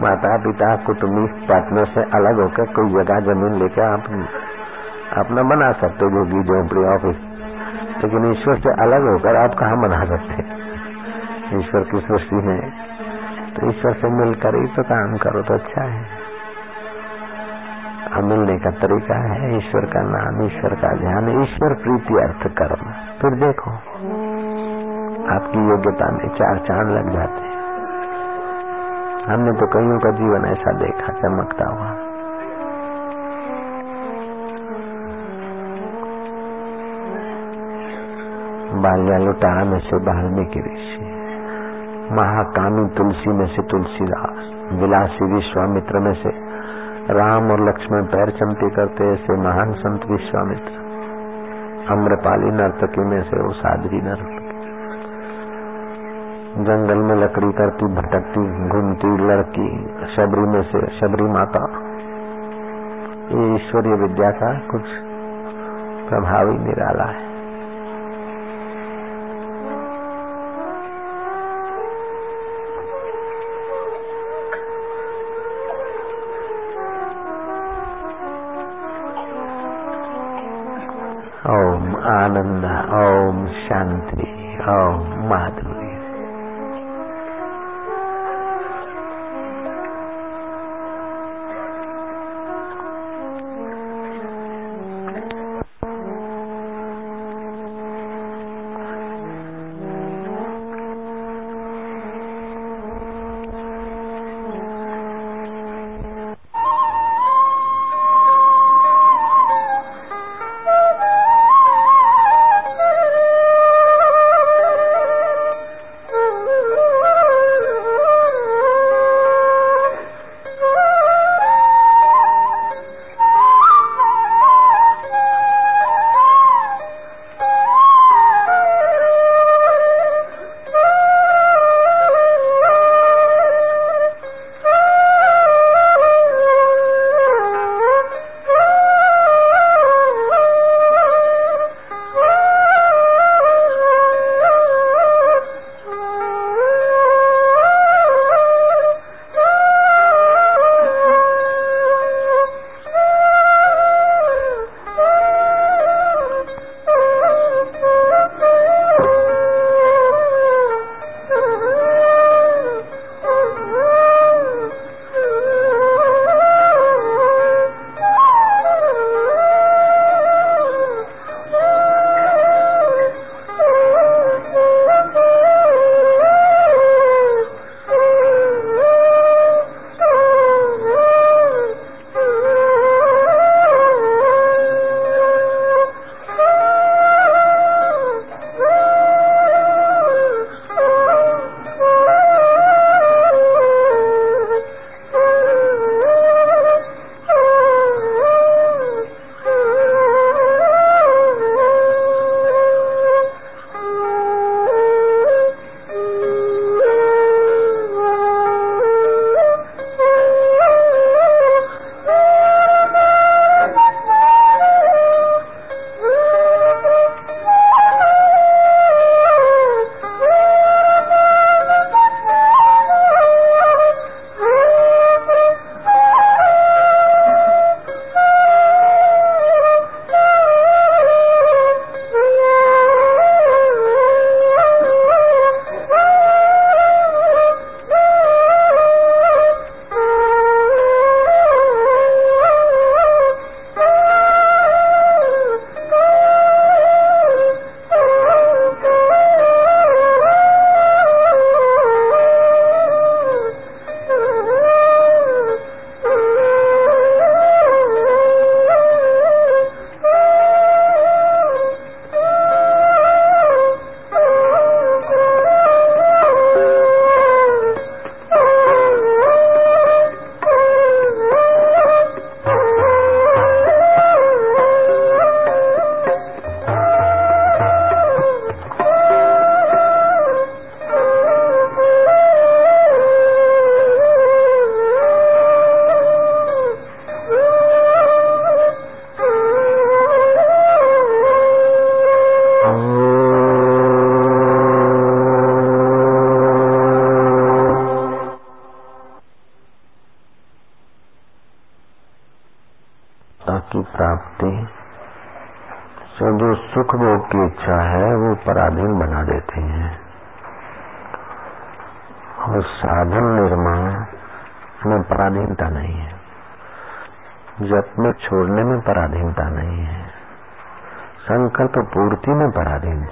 माता पिता कुटुम्बी पार्टनर से अलग होकर कोई जगह ज़मीन लेकर आप अपना बना सकते हो जोगी झोंपड़ी ऑफ़िस लेकिन ईश्वर से अलग होकर आप कहा बना सकते ईश्वर की सृष्टि में तो ईश्वर से मिलकर ही तो काम करो तो अच्छा है। अब मिलने का तरीका है, ईश्वर का नाम, ईश्वर का ध्यान, ईश्वर प्रीति अर्थ कर्म। फिर देखो, आपकी योग्यता में चार चाँद लग जाते हैं। हमने तो कईयों का जीवन ऐसा देखा, चमकता हुआ। बाल्या में से वाल्मीकि ऋषि, महाकामी तुलसी में से तुलसीदास, विलासी विश्वामित्र में से राम और लक्ष्मण पैर चमती करते ऐसे महान संत विश्वामित्र। अम्रपाली नर्तकी में से वो साधरी नर्तकी। जंगल में लकड़ी करती, भटकती, घूमती, लड़की, शबरी में से शबरी माता। ये ईश्वरीय विद्या का कुछ प्रभावी निराला है। आनंद। ओम शांति। ओम माधुरी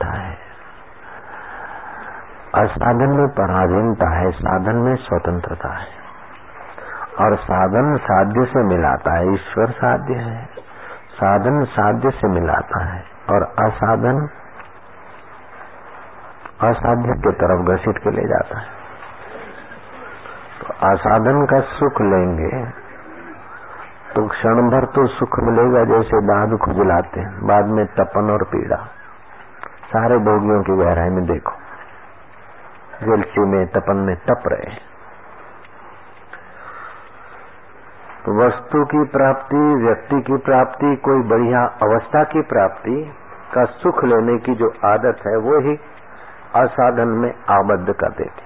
पराधीनता है। असाधन में पराधीनता है, साधन में स्वतंत्रता है। और साधन साध्य से मिलाता है, ईश्वर साध्य है। साधन साध्य से मिलाता है, और असाधन असाध्य के तरफ़ घसीट के ले जाता है। तो असाधन का सुख लेंगे तो क्षण भर तो सुख मिलेगा जैसे बाद खुजलाते हैं, बाद में तपन और पीड़ा। सारे भोगियों की गहराई में देखो। गलती में, तपन में तप रहे तो वस्तु की प्राप्ति, व्यक्ति की प्राप्ति, कोई बढ़िया अवस्था की प्राप्ति का सुख लेने की जो आदत है, वो ही असाधन में आबद्ध कर देती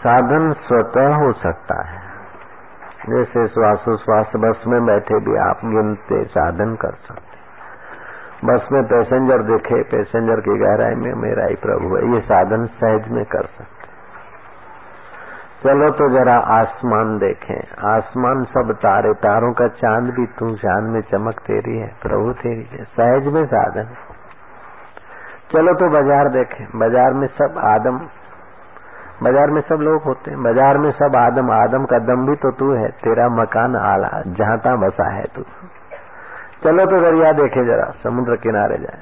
साधन स्वतः हो सकता है। जैसे श्वासोश्वास, बस में बैठे भी आप गिनते साधन कर सकते बस में पैसेंजर देखे, पैसेंजर की गहराई में मेरा ही प्रभु है। ये साधन सहज में कर सकते चलो तो जरा आसमान देखें। आसमान सब तारे, तारों का चाँद भी तू चाँद में चमक तेरी है, प्रभु तेरी है। सहज में साधन। चलो तो बाज़ार देखें। बाज़ार में सब आदम, बाज़ार में सब लोग होते हैं। बाज़ार में सब आदम आदम का दम भी तो तू है, तेरा मकान आला, जहाँ तहा बसा है तू। चलो तो दरिया देखे जरा, समुद्र किनारे जाए।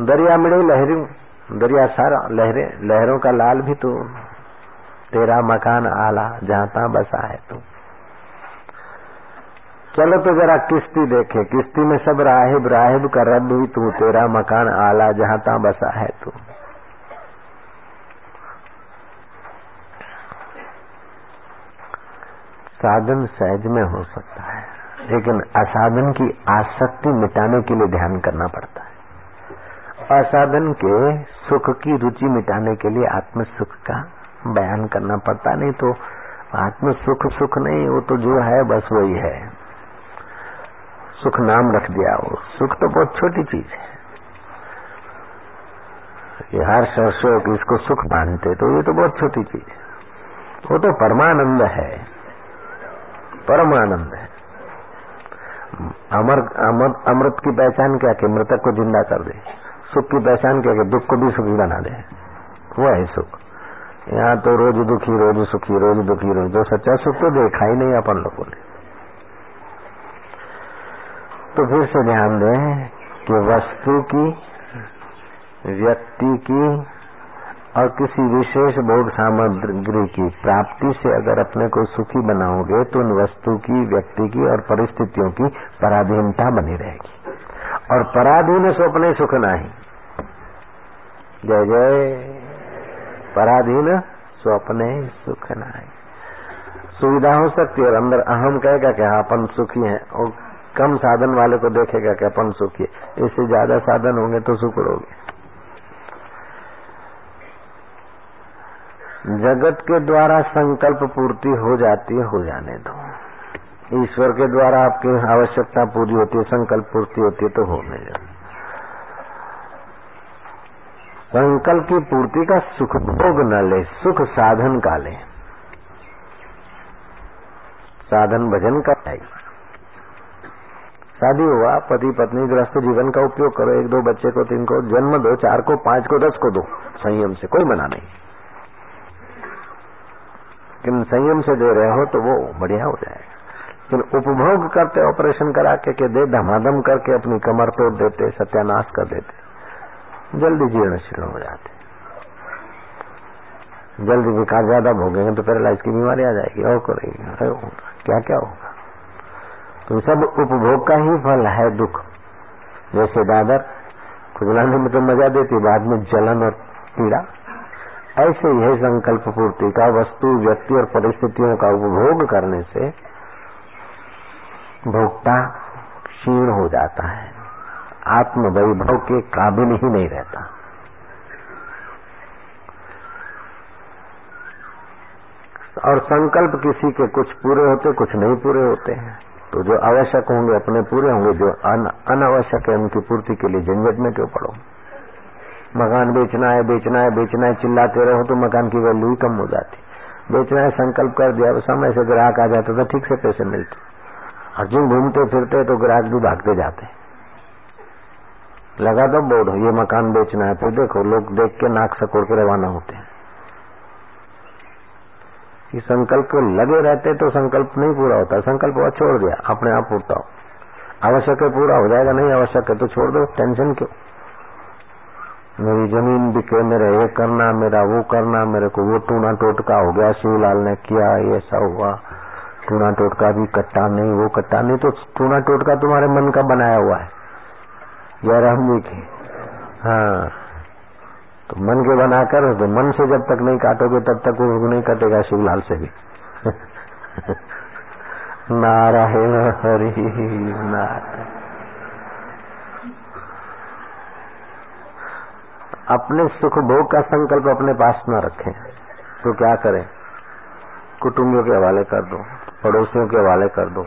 दरिया मिले लहरी, दरिया सारा, लहरे, लहरों का लाल भी तू। तेरा मकान आला, जहाँ तहा बसा है तू। चलो तो जरा किश्ती देखे, किश्ती में सब राहिब राहिब का रब भी तू। तेरा मकान आला, जहाँ बसा है तू। साधन सहज में हो सकता है। लेकिन असाधन की आसक्ति मिटाने के लिए ध्यान करना पड़ता है। असाधन के सुख की रुचि मिटाने के लिए आत्म सुख का बयान करना पड़ता नहीं तो आत्म सुख सुख नहीं, वो तो जो है, बस वही है। सुख नाम रख दिया वो। सुख तो बहुत छोटी चीज़ है। ये हर शोक इसको सुख मानते तो ये तो बहुत छोटी चीज़ है। वो तो परमानंद है। परमानंद है। अमर अमृत की पहचान क्या कि मृतक को ज़िंदा कर दे, सुख की पहचान क्या कि दुख को भी सुखी बना दे? वो है सुख। यहाँ तो रोज दुखी, रोज सुखी, रोज दुखी, रोज जो सच्चा सुख तो देखा ही नहीं अपन लोगों ने। तो फिर से ध्यान दें कि वस्तु की, व्यक्ति की और किसी विशेष भोग सामग्री की प्राप्ति से अगर अपने को सुखी बनाओगे तो उन वस्तु की, व्यक्ति की और परिस्थितियों की पराधीनता बनी रहेगी। और पराधीन स्वप्ने सुख नहीं। जय जय। पराधीन स्वप्ने सुख नहीं। सुविधा हो सकती है और अंदर अहम कहेगा कि हाँ अपन सुखी हैं। और कम साधन वाले को देखेगा कि अपन सुखी है। इससे ज़्यादा साधन होंगे तो सुख सुखड़ोगे जगत के द्वारा संकल्प पूर्ति हो जाती है, हो जाने दो। ईश्वर के द्वारा आपकी आवश्यकता पूरी होती है, संकल्प पूर्ति होती है तो होने दो संकल्प की पूर्ति का सुख भोग न ले, सुख साधन का ले। साधन भजन का चाहिए शादी हुआ, पति पत्नी ग्रस्त जीवन का उपयोग करो, एक दो बच्चे को, तीन को, जन्म दो, चार को, पाँच को, दस को दो, संयम से, कोई मना नहीं। लेकिन संयम से दे रहे हो तो वो बढ़िया हो जाएगा। लेकिन उपभोग करते ऑपरेशन करा के, के दे धमाधम करके अपनी कमर तोड़ देते सत्यानाश कर देते। जल्दी जीर्ण शीर्ण हो जाते। जल्दी विकास ज़्यादा भोगेंगे तो पैरालाइज की बीमारी आ जाएगी। और करेगी क्या क्या होगा? तो सब उपभोग का ही फल है दुख। जैसे दादर खुजलाने में तो मज़ा देती बाद में जलन और पीड़ा। ऐसे ही है संकल्प पूर्ति का वस्तु, व्यक्ति और परिस्थितियों का उपभोग करने से भोक्ता क्षीण हो जाता है। आत्म वैभव के काबिल ही नहीं रहता। और संकल्प किसी के कुछ पूरे होते, कुछ नहीं पूरे होते हैं। तो जो आवश्यक होंगे, अपने पूरे होंगे, जो अनावश्यक है, उनकी पूर्ति के लिए झंझट में क्यों पड़ो? मकान बेचना है बेचना है बेचना है, चिल्लाते रहो तो मकान की वैल्यू ही कम हो जाती। बेचना है, संकल्प कर दिया समय से ग्राहक आ जाते तो ठीक से पैसे मिलते। और जिन घूमते फिरते तो ग्राहक भी भागते जाते। लगा दो बोर्ड, ये मकान बेचना है, फिर देखो, लोग देख के नाक सकोड़ के रवाना होते हैं। कि संकल्प लगे रहते तो संकल्प नहीं पूरा होता, संकल्प छोड़ दिया, अपने आप पूरता हो। आवश्यक है पूरा हो जाएगा, नहीं आवश्यक है तो छोड़ दो, टेंशन क्यों? मेरी ज़मीन बिके, मेरे ये करना, मेरा वो करना, मेरे को वो टूना टोटका हो गया, शिवलाल ने किया ये ऐसा हुआ। टूना टोटका भी कट्टा नहीं, वो कट्टा नहीं तो टूना टोटका तुम्हारे मन का बनाया हुआ है। जयराम जी की। हाँ। तो मन के बनाकर तो मन से जब तक नहीं काटोगे, तब तक वो नहीं कटेगा शिवलाल से भी। नारायण हरि, नारायण। अपने सुख भोग का संकल्प अपने पास न रखें। तो क्या करें? कुटुंबियों के हवाले कर दो, पड़ोसियों के हवाले कर दो,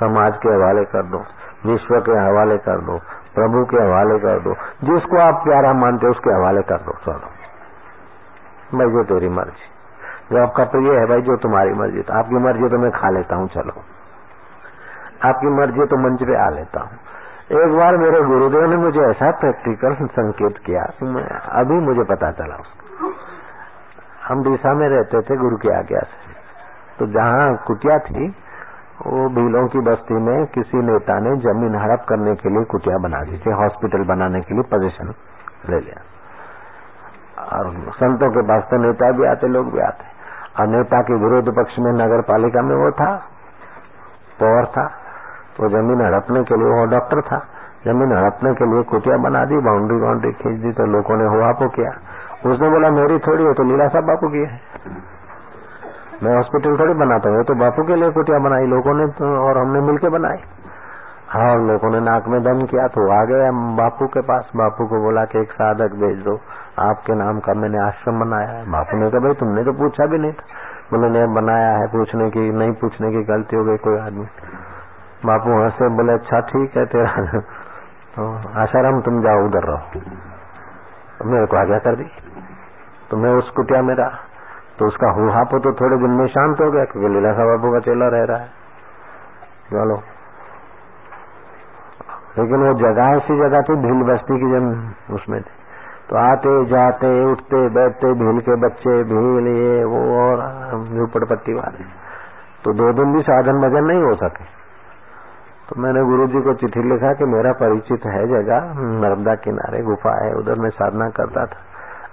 समाज के हवाले कर दो, विश्व के हवाले कर दो, प्रभु के हवाले कर दो, जिसको आप प्यारा मानते हो उसके हवाले कर दो चलो भाई, जो तेरी मर्ज़ी। जो आपका प्रिय है भाई, जो तुम्हारी मर्ज़ी। तो आपकी मर्ज़ी तो मैं खा लेता हूँ, चलो। आपकी मर्ज़ी तो मंच पे आ लेता हूँ। एक बार मेरे गुरुदेव ने मुझे ऐसा प्रैक्टिकल संकेत किया कि मैं अभी मुझे पता चला हम डीसा में रहते थे गुरु की आज्ञा से। तो जहाँ कुटिया थी, वो भीलों की बस्ती में किसी नेता ने ज़मीन हड़प करने के लिए कुटिया बना दी थी हॉस्पिटल बनाने के लिए पोजिशन ले लिया। और संतों के पास तो नेता भी आते, लोग भी आते। और नेता के विरोध पक्ष में नगर पालिका में वो था, पौर था। वो ज़मीन हड़पने के लिए, वो डॉक्टर था। ज़मीन हड़पने के लिए कुटिया बना दी, बाउंड्री बाउंड्री खींच दी तो लोगों ने हुआ को किया। उसने बोला, मेरी थोड़ी है तो लीला साहब बापू की है। मैं हॉस्पिटल थोड़ी बनाता हूँ तो बापू के लिए कुटिया बनाई, लोगों ने तो और हमने मिलके बनाई। हाँ लोगों ने नाक में दम किया तो आ गए हम बापू के पास। बापू को बोला कि एक साधक भेज दो, आपके नाम का मैंने आश्रम बनाया है। बापू ने कहा, भाई, तुमने तो पूछा भी नहीं था। बोले ने बनाया है, पूछने की, नहीं पूछने की गलती हो गई, कोई आदमी बापू हंसे बोले अच्छा ठीक है तेरा। तो आशाराम, तुम जाओ उधर रहो। तो मेरे को आज्ञा कर दी। तो मैं उस कुटिया में रहा। तो उसका हुहापो तो थोड़े दिन में शांत हो गया, क्योंकि लीला साहब बाबू का चेला रह रहा है। चलो। लेकिन वो जगह, ऐसी जगह थी, भील बस्ती की जन उसमें थी। तो आते, जाते, उठते, बैठते, भील के बच्चे, भील, ये, वो, और झूपड़पट्टी वाले। तो दो दिन भी साधन भजन नहीं हो सके। तो मैंने गुरु जी को चिट्ठी लिखा कि मेरा परिचित है जगह, नर्मदा किनारे, गुफा है, उधर मैं साधना करता था।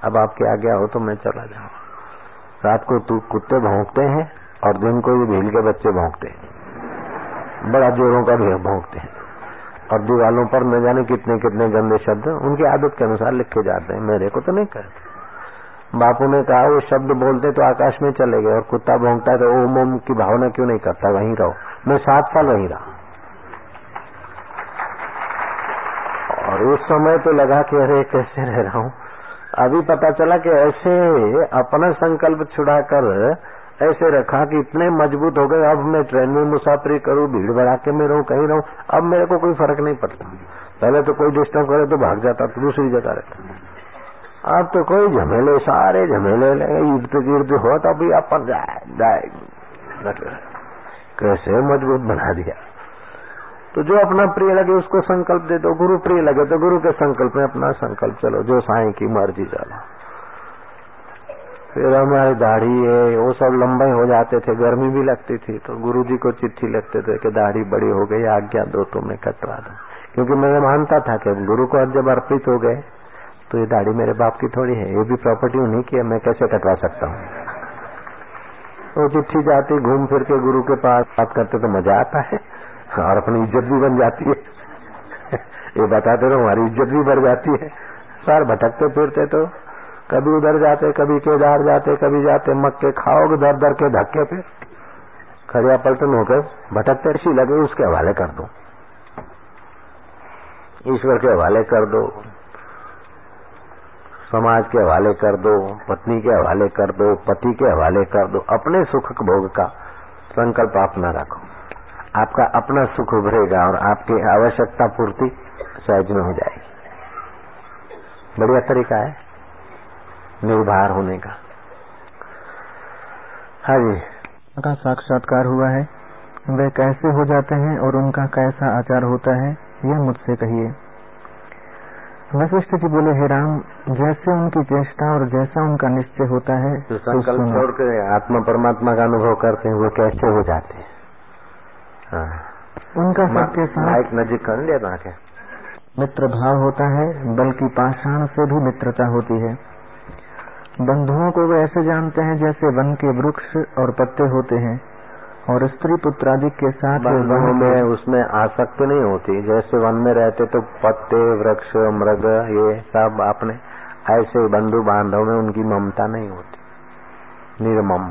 अब आपके आज्ञा हो तो मैं चला जाऊँ। रात को तू कुत्ते भोंकते हैं और दिन को ये भील के बच्चे भोंकते हैं। बड़ा जोरों का भी भोंकते हैं। और दीवालों पर न जाने कितने कितने गंदे शब्द उनकी आदत के अनुसार लिखे जाते हैं। मेरे को तो नहीं कहते बापू ने कहा, वो शब्द बोलते तो आकाश में चले गए और कुत्ता भोंगता है तो ओम ओम की भावना क्यों नहीं करता? वहीं रहो। मैं सात साल वहीं रहा। और उस समय तो लगा कि अरे, कैसे रह रहा हूँ? अभी पता चला कि ऐसे अपना संकल्प छुड़ाकर ऐसे रखा कि इतने मज़बूत हो गए, अब मैं ट्रेन में मुसाफरी करूँ, भीड़ बढ़ा के में रहूँ, कहीं रहूँ, अब मेरे को कोई फ़र्क नहीं पड़ता। पहले तो कोई डिस्टर्ब करे तो भाग जाता तो दूसरी जगह रहता। अब तो कोई झमेले, सारे झमेले इर्द गिर्द हो तो अभी अपन जाए जाए। कैसे मज़बूत बना दिया। तो जो अपना प्रिय लगे उसको संकल्प दे दो, गुरु प्रिय लगे तो गुरु के संकल्प में अपना संकल्प चलो, जो साई की मर्ज़ी चलो। फिर हमारी दाढ़ी है, वो सब लंबे हो जाते थे, गर्मी भी लगती थी तो गुरु जी को चिट्ठी लगते थे कि दाढ़ी बड़ी हो गई, आज्ञा दो तो मैं कटवा दू। क्योंकि मैं मानता था कि गुरु को जब अर्पित हो गए तो ये दाढ़ी मेरे बाप की थोड़ी है, ये भी प्रॉपर्टी उन्हीं की है, मैं कैसे कटवा सकता हूँ? वो चिट्ठी जाती, घूम फिर के गुरु के पास बात करते तो मज़ा आता है। और अपनी इज़्ज़त भी बन जाती है। ये बताते रहो, हमारी इज़्ज़त भी बढ़ जाती है। सर, भटकते फिरते तो कभी उधर जाते, कभी केदार जाते, कभी जाते, मक्के खाओगे दर दर के धक्के फिर। खड़िया पलटन होकर भटकते, ऐसी लगे, उसके हवाले कर दो। ईश्वर के हवाले कर दो। समाज के हवाले कर दो, पत्नी के हवाले कर दो, पति के हवाले कर दो। अपने सुख भोग का संकल्प आप न रखो। आपका अपना सुख उभरेगा और आपकी आवश्यकता पूर्ति सहज में हो जाएगी। बढ़िया तरीका है निर्भर होने का। हाँ जी। का साक्षात्कार हुआ है। वे कैसे हो जाते हैं और उनका कैसा आचार होता है यह मुझसे कहिए। वशिष्ठ जी बोले हे राम जैसे उनकी चेष्टा और जैसा उनका निश्चय होता है तो संकल्प छोड़ के आत्मा परमात्मा का अनुभव करते हैं वो कैसे हो जाते हैं हाँ। उनका सबके साथ नजीक कर लिया के मित्र भाव होता है बल्कि पाषाण से भी मित्रता होती है। बंधुओं को वे ऐसे जानते हैं जैसे वन के वृक्ष और पत्ते होते हैं और स्त्री पुत्रादि के साथ वन में उसमें आसक्ति नहीं होती। जैसे वन में रहते तो पत्ते वृक्ष मृग ये सब आपने ऐसे बंधु बांधव में उनकी ममता नहीं होती। निर्मम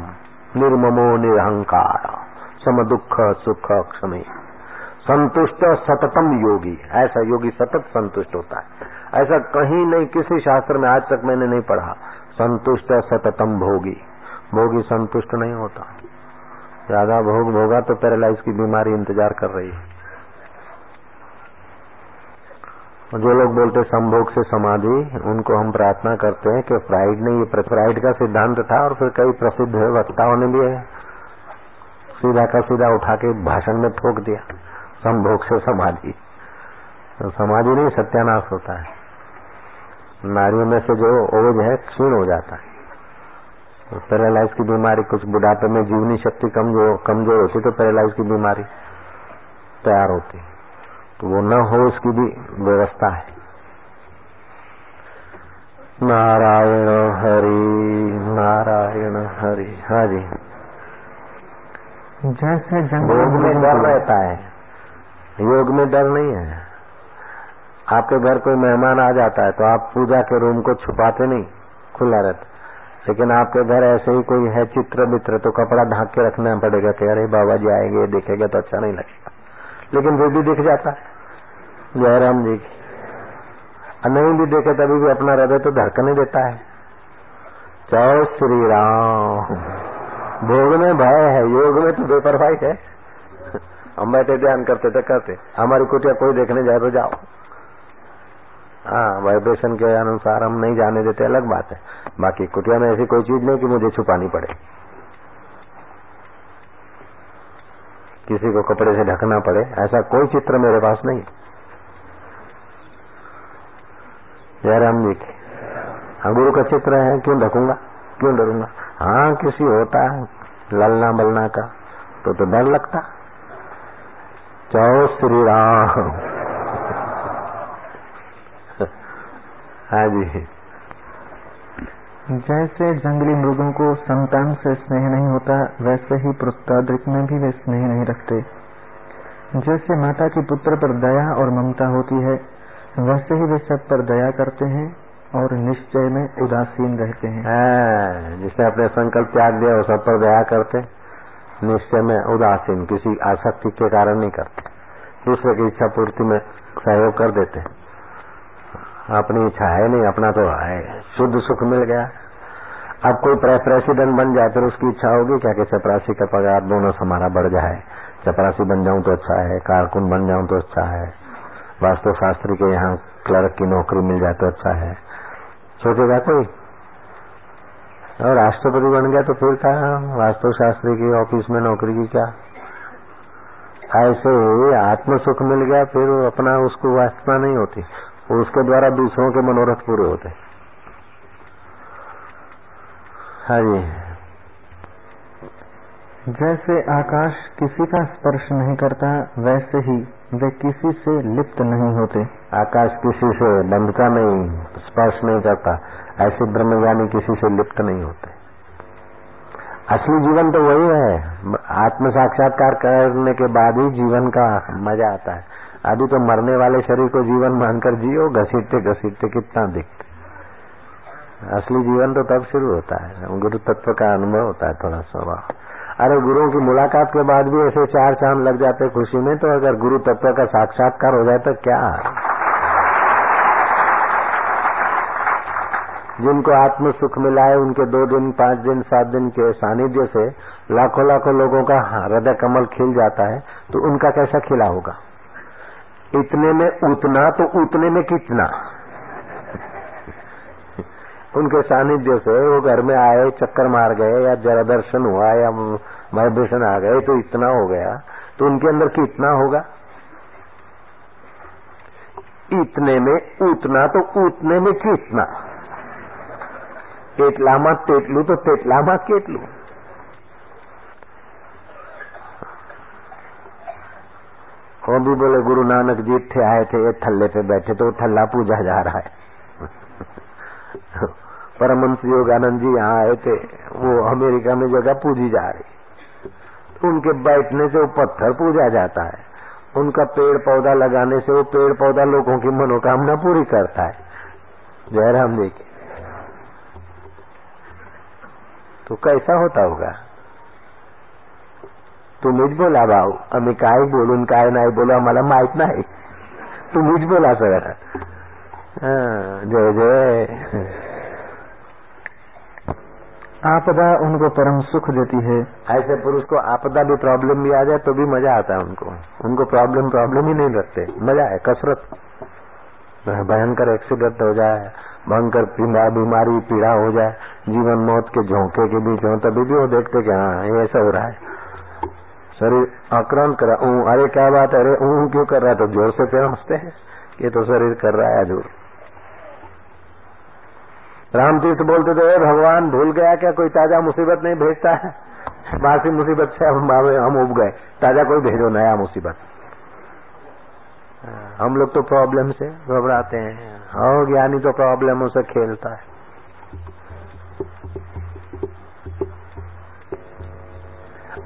निर्ममो निरहंकार। सम दुख सुख क्षमी। संतुष्ट सततम योगी। ऐसा योगी सतत संतुष्ट होता है। ऐसा कहीं नहीं, किसी शास्त्र में आज तक मैंने नहीं पढ़ा। संतुष्ट सततम भोगी। भोगी संतुष्ट नहीं होता। ज़्यादा भोग भोगा तो पैरालाइज की बीमारी इंतज़ार कर रही है। जो लोग बोलते संभोग से समाधि, उनको हम प्रार्थना करते हैं कि फ्राइड ने ये फ्राइड का सिद्धांत था और फिर कई प्रसिद्ध वक्ताओं ने भी सीधा का सीधा उठा के भाषण में ठोक दिया। संभोग से समाधि। तो समाधि नहीं, सत्यानाश होता है। नारियों में से जो ओज है, क्षीण हो जाता है। पैरालाइज की बीमारी, कुछ बुढ़ापे में जीवनी शक्ति कमज़ोर कमज़ोर होती तो पैरालाइज की बीमारी तैयार होती तो वो न हो, उसकी भी व्यवस्था है। नारायण हरि नारायण हरि। हाँ जी। जैसे योग में डर रहता है। योग में डर नहीं है। आपके घर कोई मेहमान आ जाता है तो आप पूजा के रूम को छुपाते नहीं खुला रहता लेकिन आपके घर ऐसे ही कोई है चित्र मित्र तो कपड़ा ढाक के रखना पड़ेगा कि अरे बाबा जी आएँगे देखेगा तो अच्छा नहीं लगेगा। लेकिन फिर भी दिख जाता है। जयराम जी की। नहीं भी देखे तभी भी अपना हृदय तो धड़कने देता है। जय श्री राम। भोग में भय है, योग में तो बेपरवाही है। हम बैठे ध्यान करते थे करते हमारी कुटिया कोई देखने जाए तो जाओ। हाँ वाइब्रेशन के अनुसार हम नहीं जाने देते, अलग बात है। बाकी कुटिया में ऐसी कोई चीज़ नहीं कि मुझे छुपानी पड़े। किसी को कपड़े से ढकना पड़े, ऐसा कोई चित्र मेरे पास नहीं। जयराम जी के। हाँ गुरु का चित्र है, क्यों ढकूँगा? क्यों डरूँगा? हाँ किसी होता है, ललना बलना का तो तो डर लगता। चौ श्री राम। हाँ जी। जैसे जंगली मृगों को संतान से स्नेह नहीं होता, वैसे ही पुत्राद्रिक में भी वे स्नेह नहीं रखते। जैसे माता की पुत्र पर दया और ममता होती है, वैसे ही वे सब पर दया करते हैं। और निश्चय में उदासीन रहते हैं। हाँ, जिसने अपने संकल्प त्याग दिया वो सब पर दया करते निश्चय में उदासीन किसी आसक्ति के कारण नहीं करते। दूसरे की इच्छा पूर्ति में सहयोग कर देते। अपनी इच्छा है नहीं अपना तो है शुद्ध सुख मिल गया। अब कोई प्रेसिडेंट बन जाए फिर उसकी इच्छा होगी क्या कि चपरासी का पगार बोनस हमारा बढ़ जाए। चपरासी बन जाऊँ तो अच्छा है कारकुन बन जाऊँ तो अच्छा है। वास्तु शास्त्री के यहाँ क्लर्क की नौकरी मिल जाए तो अच्छा है। सोचेगा कोई? और राष्ट्रपति बन गया तो फिर क्या वास्तु शास्त्री की ऑफ़िस में नौकरी की क्या? ऐसे आत्म सुख मिल गया, फिर अपना उसको वास्तव नहीं होती। उसके द्वारा दूसरों के मनोरथ पूरे होते। हाँ जी। जैसे आकाश किसी का स्पर्श नहीं करता, वैसे ही वे किसी से लिप्त नहीं होते। आकाश किसी से बंधता नहीं, स्पर्श नहीं करता, ऐसे ब्रह्मज्ञानी किसी से लिप्त नहीं होते। असली जीवन तो वही है, आत्म साक्षात्कार करने के बाद ही जीवन का मज़ा आता है। अभी तो मरने वाले शरीर को जीवन मानकर जियो, घसीटते घसीटते कितना दिखते। असली जीवन तो तब शुरू होता है, गुरु तत्व का अनुभव होता है थोड़ा स्वभाव। अरे गुरुओं की मुलाकात के बाद भी ऐसे चार चाँद लग जाते खुशी में तो अगर गुरु तत्व का साक्षात्कार हो जाए तो क्या? जिनको आत्म सुख मिला है, उनके दो दिन, पाँच दिन, सात दिन के सानिध्य से लाखों लाखों लोगों का हृदय कमल खिल जाता है तो उनका कैसा खिला होगा? इतने में उतना तो उतने में कितना? उनके सानिध्य से वो घर में आए, चक्कर मार गए, या जरा दर्शन हुआ, या वाइब्रेशन आ गए तो इतना हो गया। तो उनके अंदर कितना होगा? इतने में उतना तो उतने में कितना? એટલામાં તેટલું તો તેટલામાં કેટલું वो भी बोले गुरु नानक जी थे आए थे ये थल्ले पे बैठे तो थल्ला पूजा जा रहा है परमंश योगानंद जी यहाँ आए थे वो अमेरिका में जगह पूजी जा रही तो उनके बैठने से वो पत्थर पूजा जाता है उनका पेड़ पौधा लगाने से वो पेड़ पौधा लोगों की मनोकामना पूरी करता है जयराम जी की तो कैसा होता होगा? तुम्हीच बोला भाऊ आम्ही काय बोलून काय नाही बोलू आम्हाला माहित नाही. तुम्हीच बोला सगळं. जय जय. आपदा उनको परम सुख देती है। ऐसे पुरुष को आपदा भी प्रॉब्लम भी आ जाए तो भी मज़ा आता है उनको। उनको प्रॉब्लम प्रॉब्लम ही नहीं रखते मज़ा है कसरत। भयंकर एक्सीडेंट हो जाए। भयंकर पीड़ा, बीमारी, पीड़ा हो जाए, जीवन मौत के झोंके के बीच हो, तभी भी वो देखते कि हाँ ये ऐसा हो रहा है। शरीर आक्रांत कर अरे क्या बात है, अरे ऊ क्यों कर रहा है? तो ज़ोर से फिर हँसते हैं, ये तो शरीर कर रहा है ज़ोर रामतीर्थ बोलते थे भगवान, भूल गया क्या? कोई ताज़ा मुसीबत नहीं भेजता है? बासी मुसीबत से हम हम उब गए। ताज़ा कोई भेजो, नया मुसीबत। हम लोग तो प्रॉब्लम से घबराते हैं। और ज्ञानी तो प्रॉब्लमों से खेलता है।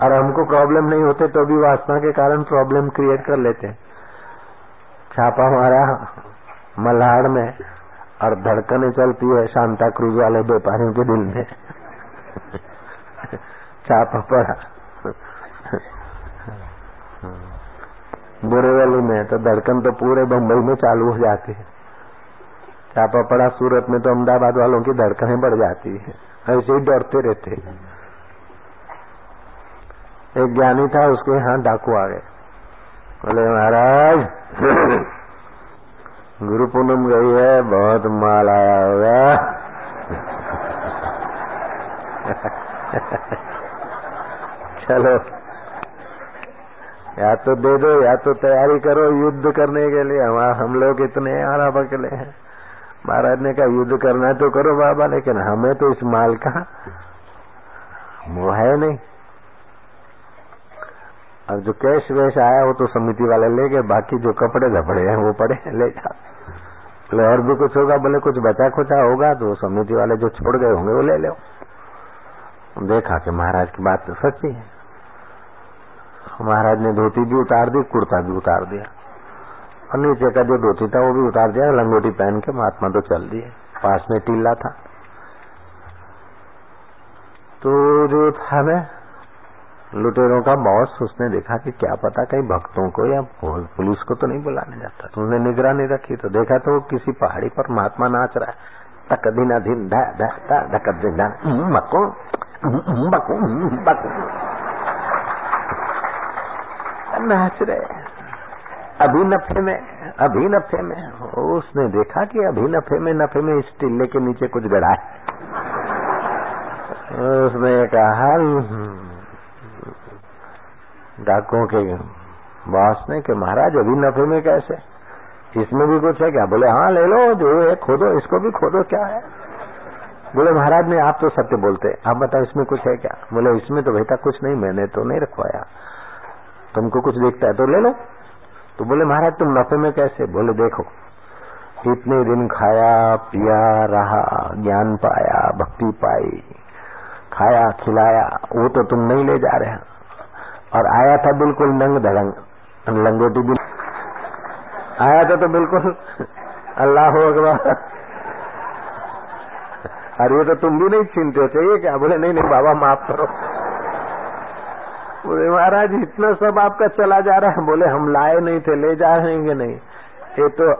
और हमको प्रॉब्लम नहीं होते तो भी वासना के कारण प्रॉब्लम क्रिएट कर लेते हैं। छापा मारा, मल्हाड़ में, और धड़कने चलती है शांता क्रूज वाले व्यापारियों के दिल में। छापा पड़ा। बुरेवली में तो धड़कन तो पूरे बम्बई में चालू हो जाती है। छापा पड़ा सूरत में तो अहमदाबाद वालों की धड़कनें बढ़ जाती है। ऐसे ही डरते रहते एक ज्ञानी था, उसके यहाँ डाकू आ गए। बोले, महाराज, गुरु पूनम गई है, बहुत माल आया होगा। चलो, या तो दे दो, या तो तैयारी करो युद्ध करने के लिए। हम लोग इतने आरा बकले हैं। महाराज ने कहा, युद्ध करना है तो करो बाबा, लेकिन हमें तो इस माल का मोह है नहीं। अब जो कैश वैश आया, वो तो समिति वाले ले गए, बाकी जो कपड़े धपड़े हैं, वो पड़े ले जा। बोले, और भी कुछ होगा? बोले, कुछ बचा खुचा होगा तो समिति वाले जो छोड़ गए होंगे, वो ले लो। देखा कि महाराज की बात तो सच्ची है। महाराज ने धोती भी उतार दी, कुर्ता भी उतार दिया। और नीचे का जो धोती था, वो भी उतार दिया, लंगोटी पहन के महात्मा तो चल दिए। पास में टीला था। तो जो था ना, लुटेरों का बॉस उसने देखा कि क्या पता कहीं भक्तों को या पुलिस को तो नहीं बुलाने जाता। तो उसने निगरानी रखी तो देखा तो किसी पहाड़ी पर महात्मा नाच रहा है। तक दिन अधीन धक दिन बको नाच रहे अभी नफे में अभी नफे में, उसने देखा कि अभी नफे में नफे में इस टिल्ले के नीचे कुछ गड़ा है। उसने कहा डाकुओं के बॉस ने कि महाराज अभी नफे में कैसे? इसमें भी कुछ है क्या? बोले हाँ ले लो, जो है, खोदो, इसको भी खोदो, क्या है? बोले, महाराज ने आप तो सत्य बोलते, आप बताओ, इसमें कुछ है क्या? बोले, इसमें तो बेटा कुछ नहीं, मैंने तो नहीं रखवाया। तुमको कुछ देखता है तो ले लो। तो बोले, महाराज, तुम नफे में कैसे? बोले, देखो, इतने दिन खाया, पिया, रहा, ज्ञान पाया, भक्ति पाई, खाया, खिलाया, वो तो तुम नहीं ले जा रहे और आया था बिल्कुल नंग धड़ंग, लंगोटी भी आया था तो बिल्कुल, अल्लाह अकबर। अरे ये तो तुम भी नहीं चिंते थे ये क्या? बोले, नहीं नहीं, बाबा, माफ़ करो। बोले, महाराज, इतना सब आपका चला जा रहा है। बोले, हम लाए नहीं थे, ले जा रहे नहीं। ये तो